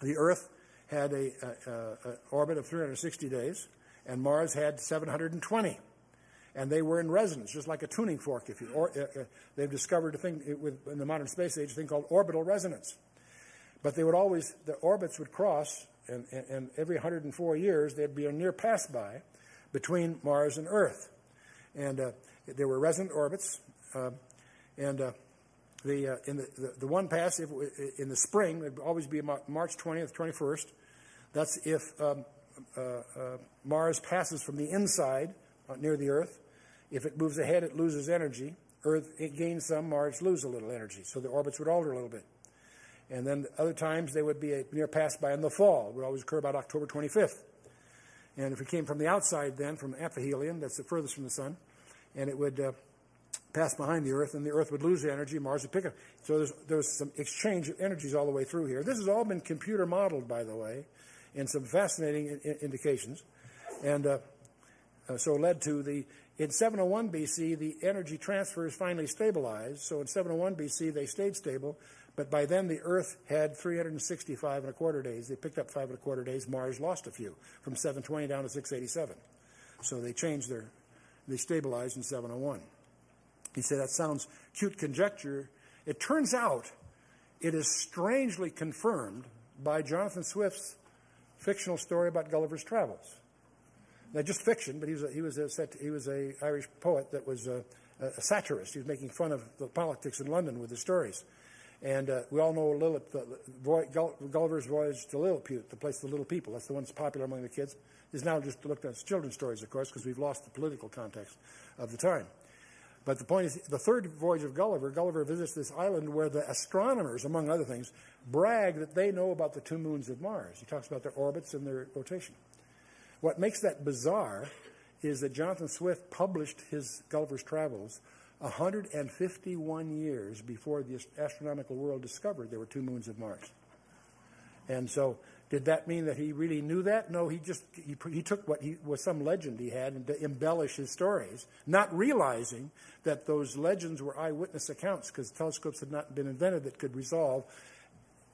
the Earth had a, a, a, orbit of 360 days, and Mars had 720. And they were in resonance, just like a tuning fork. If you, or, uh, uh they've discovered a thing with, in the modern space age, a thing called orbital resonance. But they would always, the orbits would cross, and, and, and every 104 years there'd be a near pass-by between Mars and Earth. And uh, there were resonant orbits, and uh, the, uh, in the, the, the, one pass, if, in the spring, would always be March 20th, 21st. That's if um, uh, Mars passes from the inside near the Earth. If it moves ahead, it loses energy. Earth it gains some, Mars loses a little energy. So the orbits would alter a little bit. And then other times they would be a near pass by in the fall. It would always occur about October 25th. And if it came from the outside, then from aphelion, that's the furthest from the sun, and it would uh, pass behind the Earth, and the Earth would lose the energy, Mars would pick up. So there's, there's some exchange of energies all the way through here. This has all been computer modeled, by the way, in some fascinating I- indications, and uh, uh, so led to the In 701 BC, the energy transfer is finally stabilized. So in 701 BC, they stayed stable, but by then the Earth had 365 and a quarter days. They picked up five and a quarter days. Mars lost a few, from 720 down to 687. So they changed their, they stabilized in 701. He said, that sounds cute conjecture. It turns out it is strangely confirmed by Jonathan Swift's fictional story about Gulliver's Travels. Now, just fiction, but he was a, he was a, he was a Irish poet that was a, a satirist. He was making fun of the politics in London with his stories. And uh, we all know Lilith, uh, Gulliver's Voyage to Lilliput, the place of the little people. That's the one that's popular among the kids. Is now just looked at as children's stories, of course, because we've lost the political context of the time. But the point is, the third voyage of Gulliver, Gulliver visits this island where the astronomers, among other things, brag that they know about the two moons of Mars. He talks about their orbits and their rotation. What makes that bizarre is that Jonathan Swift published his Gulliver's Travels 151 years before the astronomical world discovered there were two moons of Mars. And so did that mean that he really knew that? No, he just he, he took what he, was some legend he had and to embellish his stories, not realizing that those legends were eyewitness accounts because telescopes had not been invented that could resolve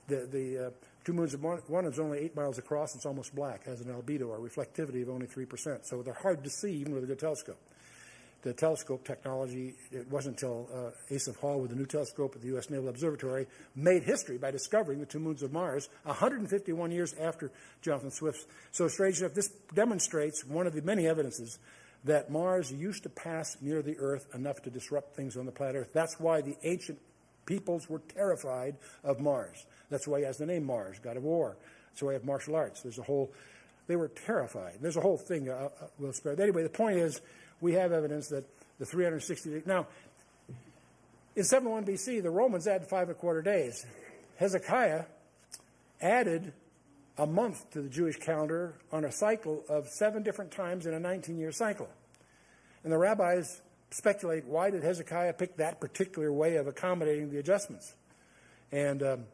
the the uh, two moons of one is only eight miles across. It's almost black, has an albedo or reflectivity of only three percent. So they're hard to see even with a good telescope the telescope technology, it wasn't until uh, Asaph Hall with the new telescope at the U.S. Naval Observatory made history by discovering the two moons of Mars 151 years after Jonathan Swift's. So, strange enough, this demonstrates one of the many evidences that Mars used to pass near the Earth enough to disrupt things on the planet Earth. That's why the ancient peoples were terrified of Mars. That's why he has the name Mars, god of war. That's why he has martial arts. There's a whole, they were terrified. There's a whole thing uh, uh, we'll spare. Anyway, the point is, we have evidence that the 360 days. Now, in 71 BC, the Romans added five and a quarter days. Hezekiah added a month to the Jewish calendar on a cycle of seven different times in a 19 year cycle. And the rabbis speculate why did Hezekiah pick that particular way of accommodating the adjustments? And um,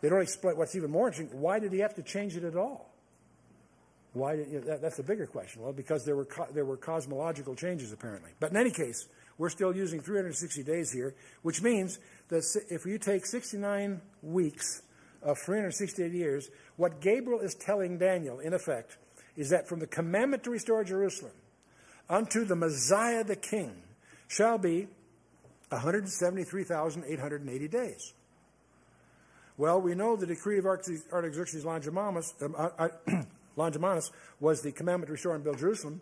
they don't explain what's even more interesting why did he have to change it at all? Why? You know, that, that's the bigger question. Well, because there were co- there were cosmological changes apparently. But in any case, we're still using 360 days here, which means that if you take 69 weeks of 368 years, what Gabriel is telling Daniel, in effect, is that from the commandment to restore Jerusalem unto the Messiah the King shall be 173,880 days. Well, we know the decree of Artaxerxes Longimanus, um, uh, (clears throat) Longimanus was the commandment to restore and build Jerusalem.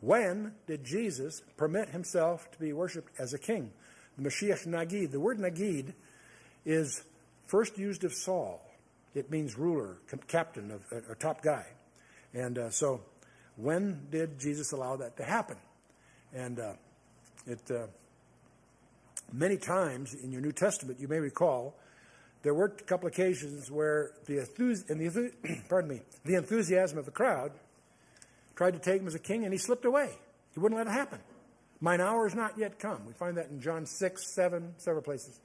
When did Jesus permit himself to be worshipped as a king? The Mashiach Nagid. The word Nagid is first used of Saul. It means ruler, captain, of, a, top guy. And uh, so, when did Jesus allow that to happen? And uh, it uh, many times in your New Testament, you may recall there were a couple occasions where the, the (clears throat) pardon me, the enthusiasm of the crowd tried to take him as a king, and he slipped away. He wouldn't let it happen. Mine hour is not yet come. We find that in John 6, 7, several places.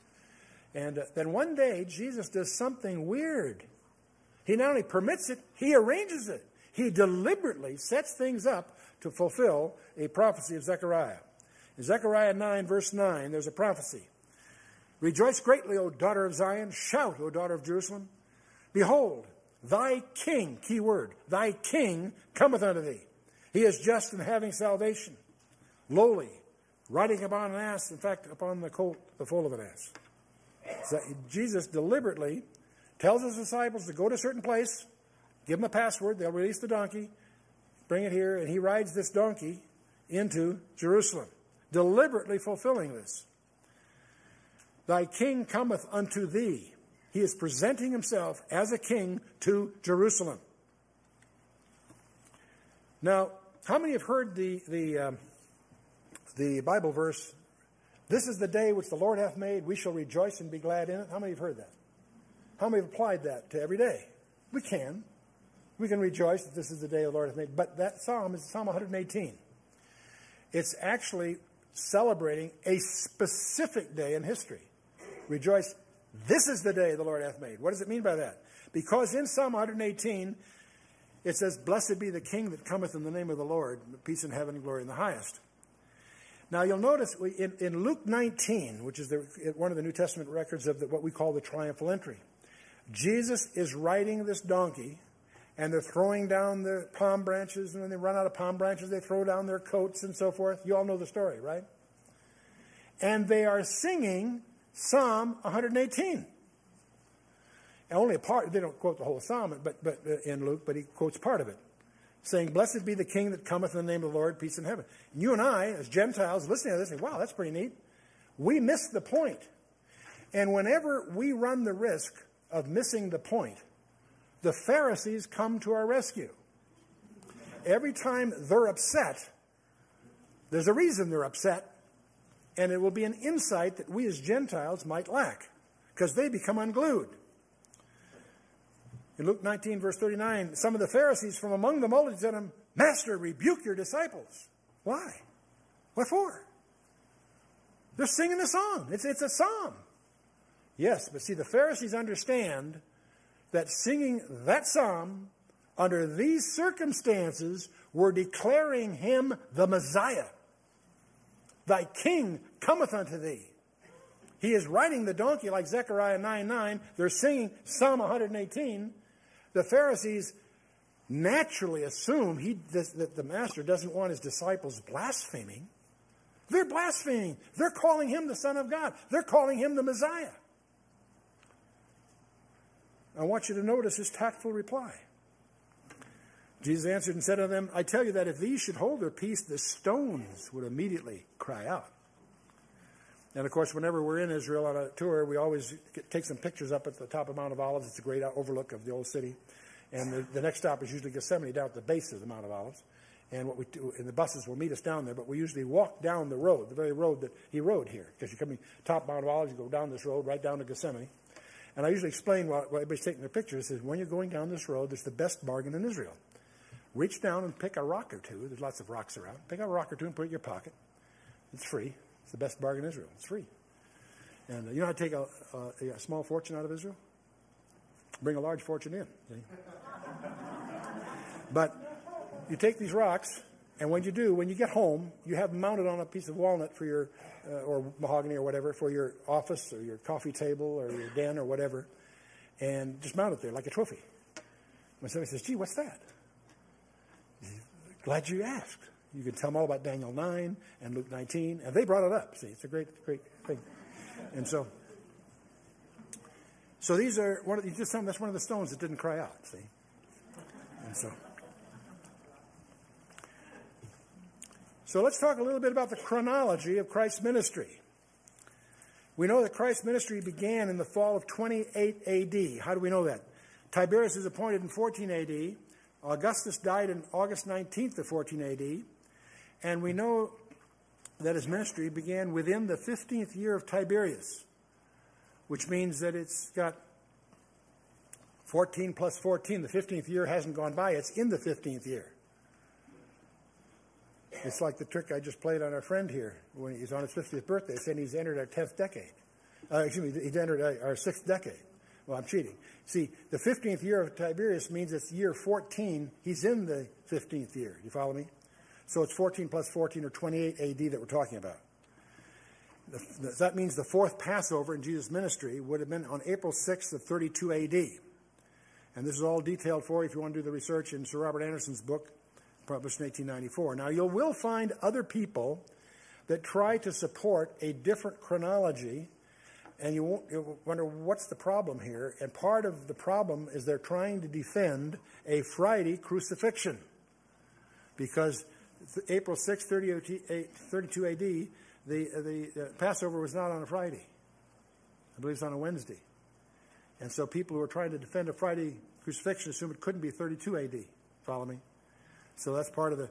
And uh, then one day, Jesus does something weird. He not only permits it, he arranges it. He deliberately sets things up to fulfill a prophecy of Zechariah. In Zechariah 9, verse 9, there's a prophecy. Rejoice greatly, O daughter of Zion. Shout, O daughter of Jerusalem. Behold, thy king, key word, thy king cometh unto thee. He is just and having salvation, lowly, riding upon an ass, in fact, upon the colt, the foal of an ass. So Jesus deliberately tells his disciples to go to a certain place, give them a password, they'll release the donkey, bring it here, and he rides this donkey into Jerusalem, deliberately fulfilling this. Thy king cometh unto thee. He is presenting himself as a king to Jerusalem. Now, how many have heard the, the, um, the Bible verse, This is the day which the Lord hath made, we shall rejoice and be glad in it? How many have heard that? How many have applied that to every day? We can. We can rejoice that this is the day the Lord hath made. But that psalm is Psalm 118. It's actually celebrating a specific day in history. Rejoice. This is the day the Lord hath made. What does it mean by that? Because in Psalm 118, it says, Blessed be the King that cometh in the name of the Lord, peace in heaven and glory in the highest. Now you'll notice in, in Luke 19, which is the, one of the New Testament records of the, what we call the triumphal entry, Jesus is riding this donkey, and they're throwing down the palm branches, and when they run out of palm branches, they throw down their coats and so forth. You all know the story, right? And they are singing Psalm 118. And only a part, they don't quote the whole psalm but, but uh, in Luke, but he quotes part of it, saying, Blessed be the King that cometh in the name of the Lord, peace in heaven. And you and I, as Gentiles, listening to this, say, wow, that's pretty neat. We miss the point. And whenever we run the risk of missing the point, the Pharisees come to our rescue. Every time they're upset, there's a reason they're upset, and it will be an insight that we as Gentiles might lack because they become unglued. In Luke 19, verse 39, some of the Pharisees from among the multitude said to him, Master, rebuke your disciples. Why? What for? They're singing a song. It's, it's a psalm. Yes, but see, the Pharisees understand that singing that psalm under these circumstances were declaring him the Messiah. Thy king cometh unto thee. He is riding the donkey like Zechariah 9 9. They're singing Psalm 118 the Pharisees naturally assume he, that the master doesn't want his disciples blaspheming. They're blaspheming. They're calling him the Son of God. They're calling him the Messiah. I want you to notice his tactful reply. Jesus answered and said to them, I tell you that if these should hold their peace, the stones would immediately cry out. And of course, whenever we're in Israel on a tour, we always get, take some pictures up at the top of Mount of Olives. It's a great overlook of the old city. And the, the next stop is usually Gethsemane down at the base of the Mount of Olives. And what we do, and the buses will meet us down there, but we usually walk down the road, the very road that he rode here. Because you're coming top Mount of Olives, you go down this road right down to Gethsemane. And I usually explain while, while everybody's taking their pictures is when you're going down this road, it's the best bargain in Israel. Reach down and pick a rock or two. There's lots of rocks around. Pick a rock or two and put it in your pocket. It's free. It's the best bargain in Israel. It's free. And uh, you know how to take a, a, a, small fortune out of Israel? Bring a large fortune in. (laughs) But you take these rocks, and when you do, when you get home, you have them mounted on a piece of walnut for your, uh, or mahogany or whatever, for your office or your coffee table or your den or whatever, and just mount it there like a trophy. When somebody says, gee, what's that? Glad you asked. You can tell them all about Daniel 9 and Luke 19, and they brought it up. See, it's a great, great thing. And so, so these are one of you just that's one of the stones that didn't cry out. See, and so. So let's talk a little bit about the chronology of Christ's ministry. We know that Christ's ministry began in the fall of 28 AD. How do we know that? Tiberius is appointed in 14 AD. Augustus died in August 19th of 14 AD. And we know that his ministry began within the 15th year of Tiberius, which means that it's got 14 plus 14. The 15th year hasn't gone by, it's in the 15th year. It's like the trick I just played on our friend here when he's on his 50th birthday, saying he's entered our 10th decade. Uh, excuse me, he's entered our sixth decade. Well, I'm cheating. See, the 15th year of Tiberius means it's year 14. He's in the 15th year. Do you follow me? So it's 14 plus 14 or 28 AD that we're talking about. That means the fourth Passover in Jesus' ministry would have been on April 6th of 32 AD. And this is all detailed for you if you want to do the research in Sir Robert Anderson's book, published in 1894. Now, you will find other people that try to support a different chronology, and you, wonder what's the problem here. And part of the problem is they're trying to defend a Friday crucifixion because April 6, 32 AD, the, the uh, Passover was not on a Friday. I believe it's on a Wednesday. And so people who are trying to defend a Friday crucifixion assume it couldn't be 32 AD. Follow me? So that's part of the,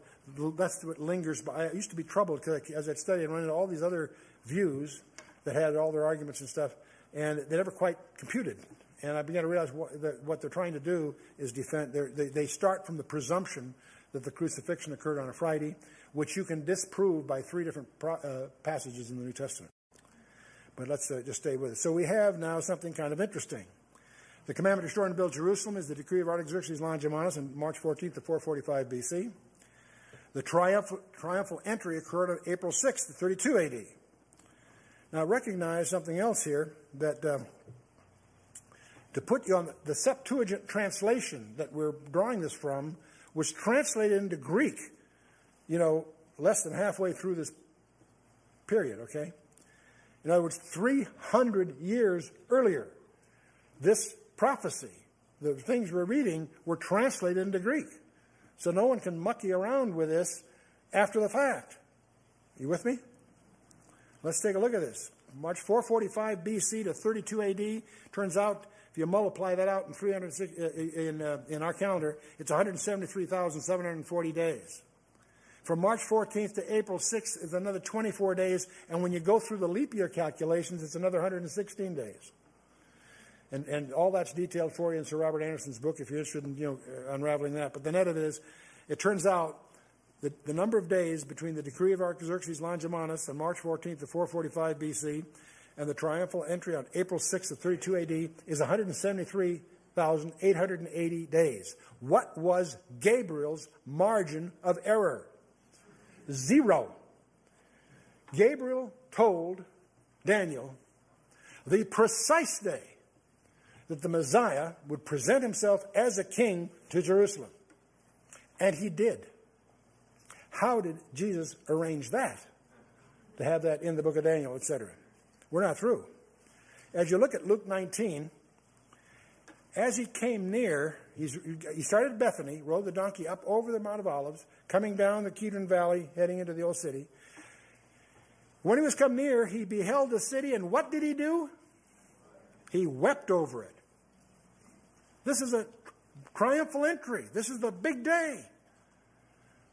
that's what lingers. By. I used to be troubled because as I studied and run into all these other views that had all their arguments and stuff, and they never quite computed. And I began to realize what, that what they're trying to do is defend, they, they start from the presumption that the crucifixion occurred on a Friday, which you can disprove by three different pro, uh, passages in the New Testament. But let's uh, just stay with it. So we have now something kind of interesting. The commandment to restore and build Jerusalem is the decree of Artaxerxes Longimanus on March 14th to 445 BC. The triumphal, triumphal entry occurred on April 6th, 32 AD. Now, recognize something else here that uh, to put you on the Septuagint translation that we're drawing this from was translated into Greek, you know, less than halfway through this period, okay? In other words, 300 years earlier, this prophecy, the things we're reading, were translated into Greek. So no one can mucky around with this after the fact. You with me? Let's take a look at this. March 445 BC to 32 AD. Turns out, if you multiply that out in 300 uh, in, uh, in our calendar, it's 173,740 days. From March 14th to April 6th is another 24 days, and when you go through the leap year calculations, it's another 116 days. And, and all that's detailed for you in Sir Robert Anderson's book if you're interested in you know, uh, unraveling that. But the net of it is, it turns out that the number of days between the decree of Artaxerxes Longimanus on March 14th to 445 BC and the triumphal entry on April 6th of 32 AD is 173,880 days. What was Gabriel's margin of error? Zero. Gabriel told Daniel the precise day that the Messiah would present himself as a king to Jerusalem. And he did. How did Jesus arrange that? To have that in the book of Daniel, etc. We're not through. As you look at Luke 19, as he came near, he started Bethany, rode the donkey up over the Mount of Olives, coming down the Kidron Valley, heading into the old city. When he was come near, he beheld the city, and what did he do? He wept over it. This is a triumphal entry. This is the big day.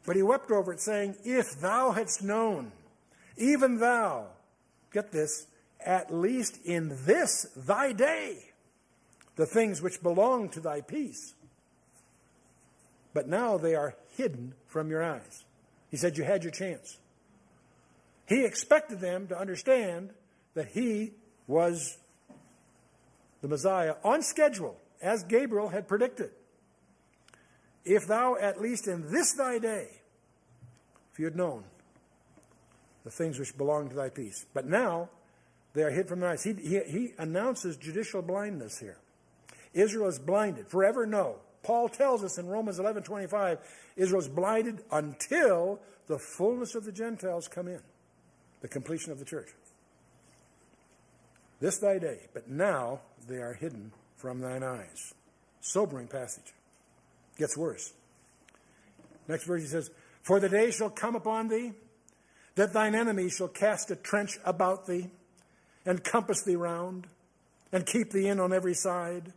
But he wept over it, saying, If thou hadst known, even thou, get this, at least in this thy day, the things which belong to thy peace. But now they are hidden from your eyes. He said, You had your chance. He expected them to understand that he was the Messiah on schedule, as Gabriel had predicted. If thou, at least in this thy day, if you had known the things which belong to thy peace. But now they are hid from thy eyes. He, he, he announces judicial blindness here. Israel is blinded. Forever, no. Paul tells us in Romans 11 25, Israel is blinded until the fullness of the Gentiles come in, the completion of the church. This thy day, but now they are hidden from thine eyes. Sobering passage. Gets worse. Next verse he says, For the day shall come upon thee that thine enemies shall cast a trench about thee and compass thee round and keep thee in on every side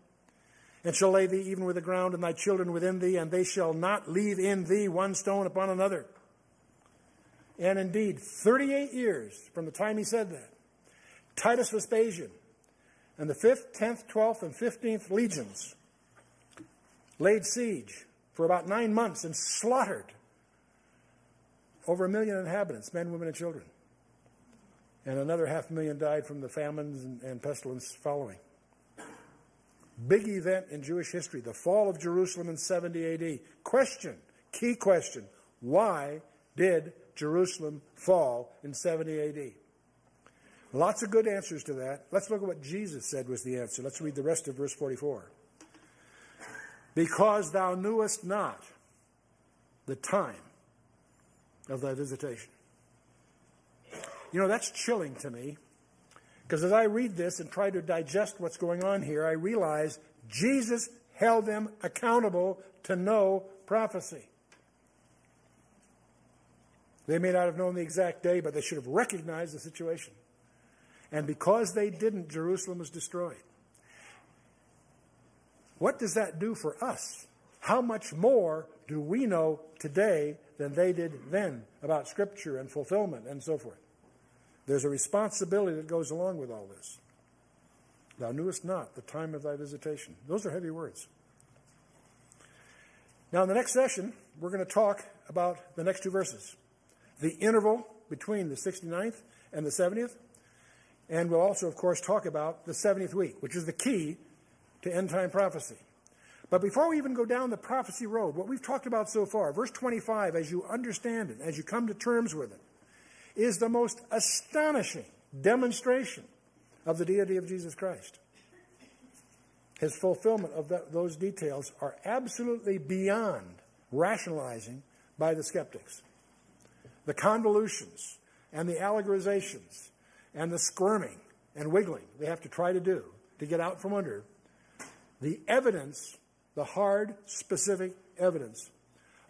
and shall lay thee even with the ground, and thy children within thee, and they shall not leave in thee one stone upon another. And indeed, 38 years from the time he said that, Titus Vespasian and the 5th, 10th, 12th, and 15th legions laid siege for about nine months and slaughtered over a million inhabitants, men, women, and children. And another half million died from the famines and, and pestilence following. Big event in Jewish history, the fall of Jerusalem in 70 AD. Question, key question, why did Jerusalem fall in 70 AD? Lots of good answers to that. Let's look at what Jesus said was the answer. Let's read the rest of verse 44. Because thou knewest not the time of thy visitation. You know, that's chilling to me because as I read this and try to digest what's going on here, I realize Jesus held them accountable to know prophecy. They may not have known the exact day, but they should have recognized the situation. And because they didn't, Jerusalem was destroyed. What does that do for us? How much more do we know today than they did then about Scripture and fulfillment and so forth? There's a responsibility that goes along with all this. Thou knewest not the time of thy visitation. Those are heavy words. Now, in the next session, we're going to talk about the next two verses the interval between the 69th and the 70th. And we'll also, of course, talk about the 70th week, which is the key to end time prophecy. But before we even go down the prophecy road, what we've talked about so far, verse 25, as you understand it, as you come to terms with it, is the most astonishing demonstration of the deity of Jesus Christ. His fulfillment of those details are absolutely beyond rationalizing by the skeptics. The convolutions and the allegorizations and the squirming and wiggling they have to try to do to get out from under the evidence, the hard, specific evidence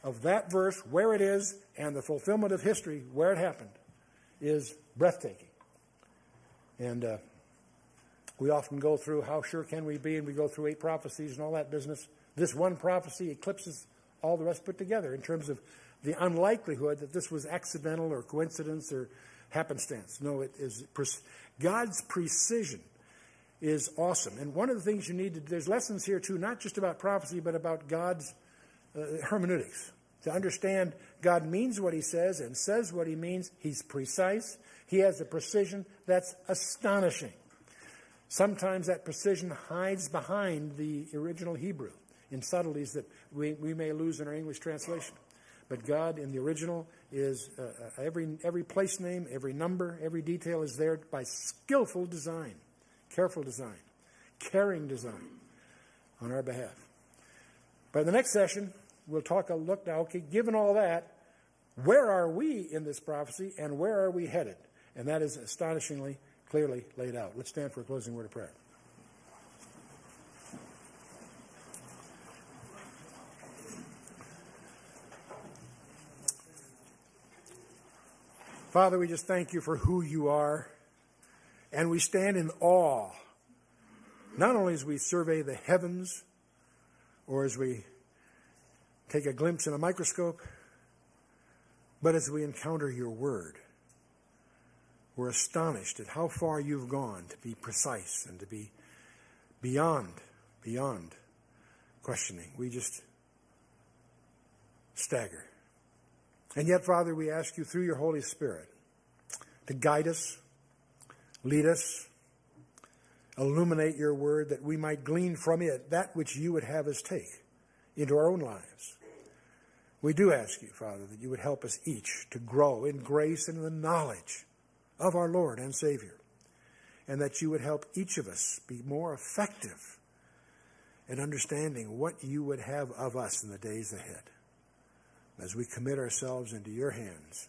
of that verse, where it is, and the fulfillment of history, where it happened, is breathtaking. And uh, we often go through how sure can we be, and we go through eight prophecies and all that business. This one prophecy eclipses all the rest put together in terms of the unlikelihood that this was accidental or coincidence or happenstance. No, it is God's precision is awesome. And one of the things you need to there's lessons here too, not just about prophecy, but about God's uh, hermeneutics. To understand God means what he says and says what he means. He's precise. He has a precision that's astonishing. Sometimes that precision hides behind the original Hebrew in subtleties that we, we may lose in our English translation. But God in the original is uh, uh, every, every place name, every number, every detail is there by skillful design, careful design, caring design on our behalf. By the next session, we'll talk a look now, okay, given all that, where are we in this prophecy and where are we headed? And that is astonishingly clearly laid out. Let's stand for a closing word of prayer. Father, we just thank you for who you are. And we stand in awe, not only as we survey the heavens or as we take a glimpse in a microscope, but as we encounter your word. We're astonished at how far you've gone to be precise and to be beyond, beyond questioning. We just stagger. And yet, Father, we ask you through your Holy Spirit to guide us, lead us, illuminate your word that we might glean from it that which you would have us take into our own lives. We do ask you, Father, that you would help us each to grow in grace and in the knowledge of our Lord and Savior, and that you would help each of us be more effective in understanding what you would have of us in the days ahead as we commit ourselves into your hands.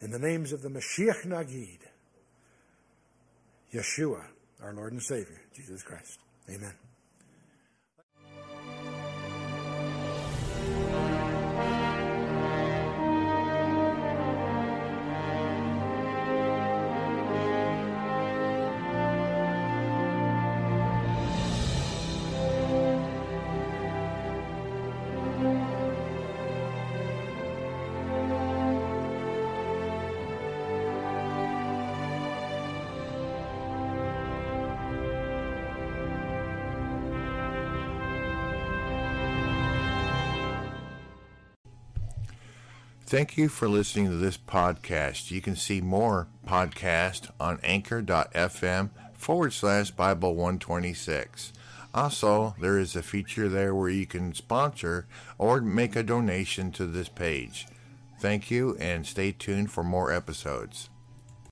In the names of the Mashiach Nagid, Yeshua, our Lord and Savior, Jesus Christ. Amen. Thank you for listening to this podcast. You can see more podcast on anchor.fm forward slash Bible 126. Also, there is a feature there where you can sponsor or make a donation to this page. Thank you and stay tuned for more episodes.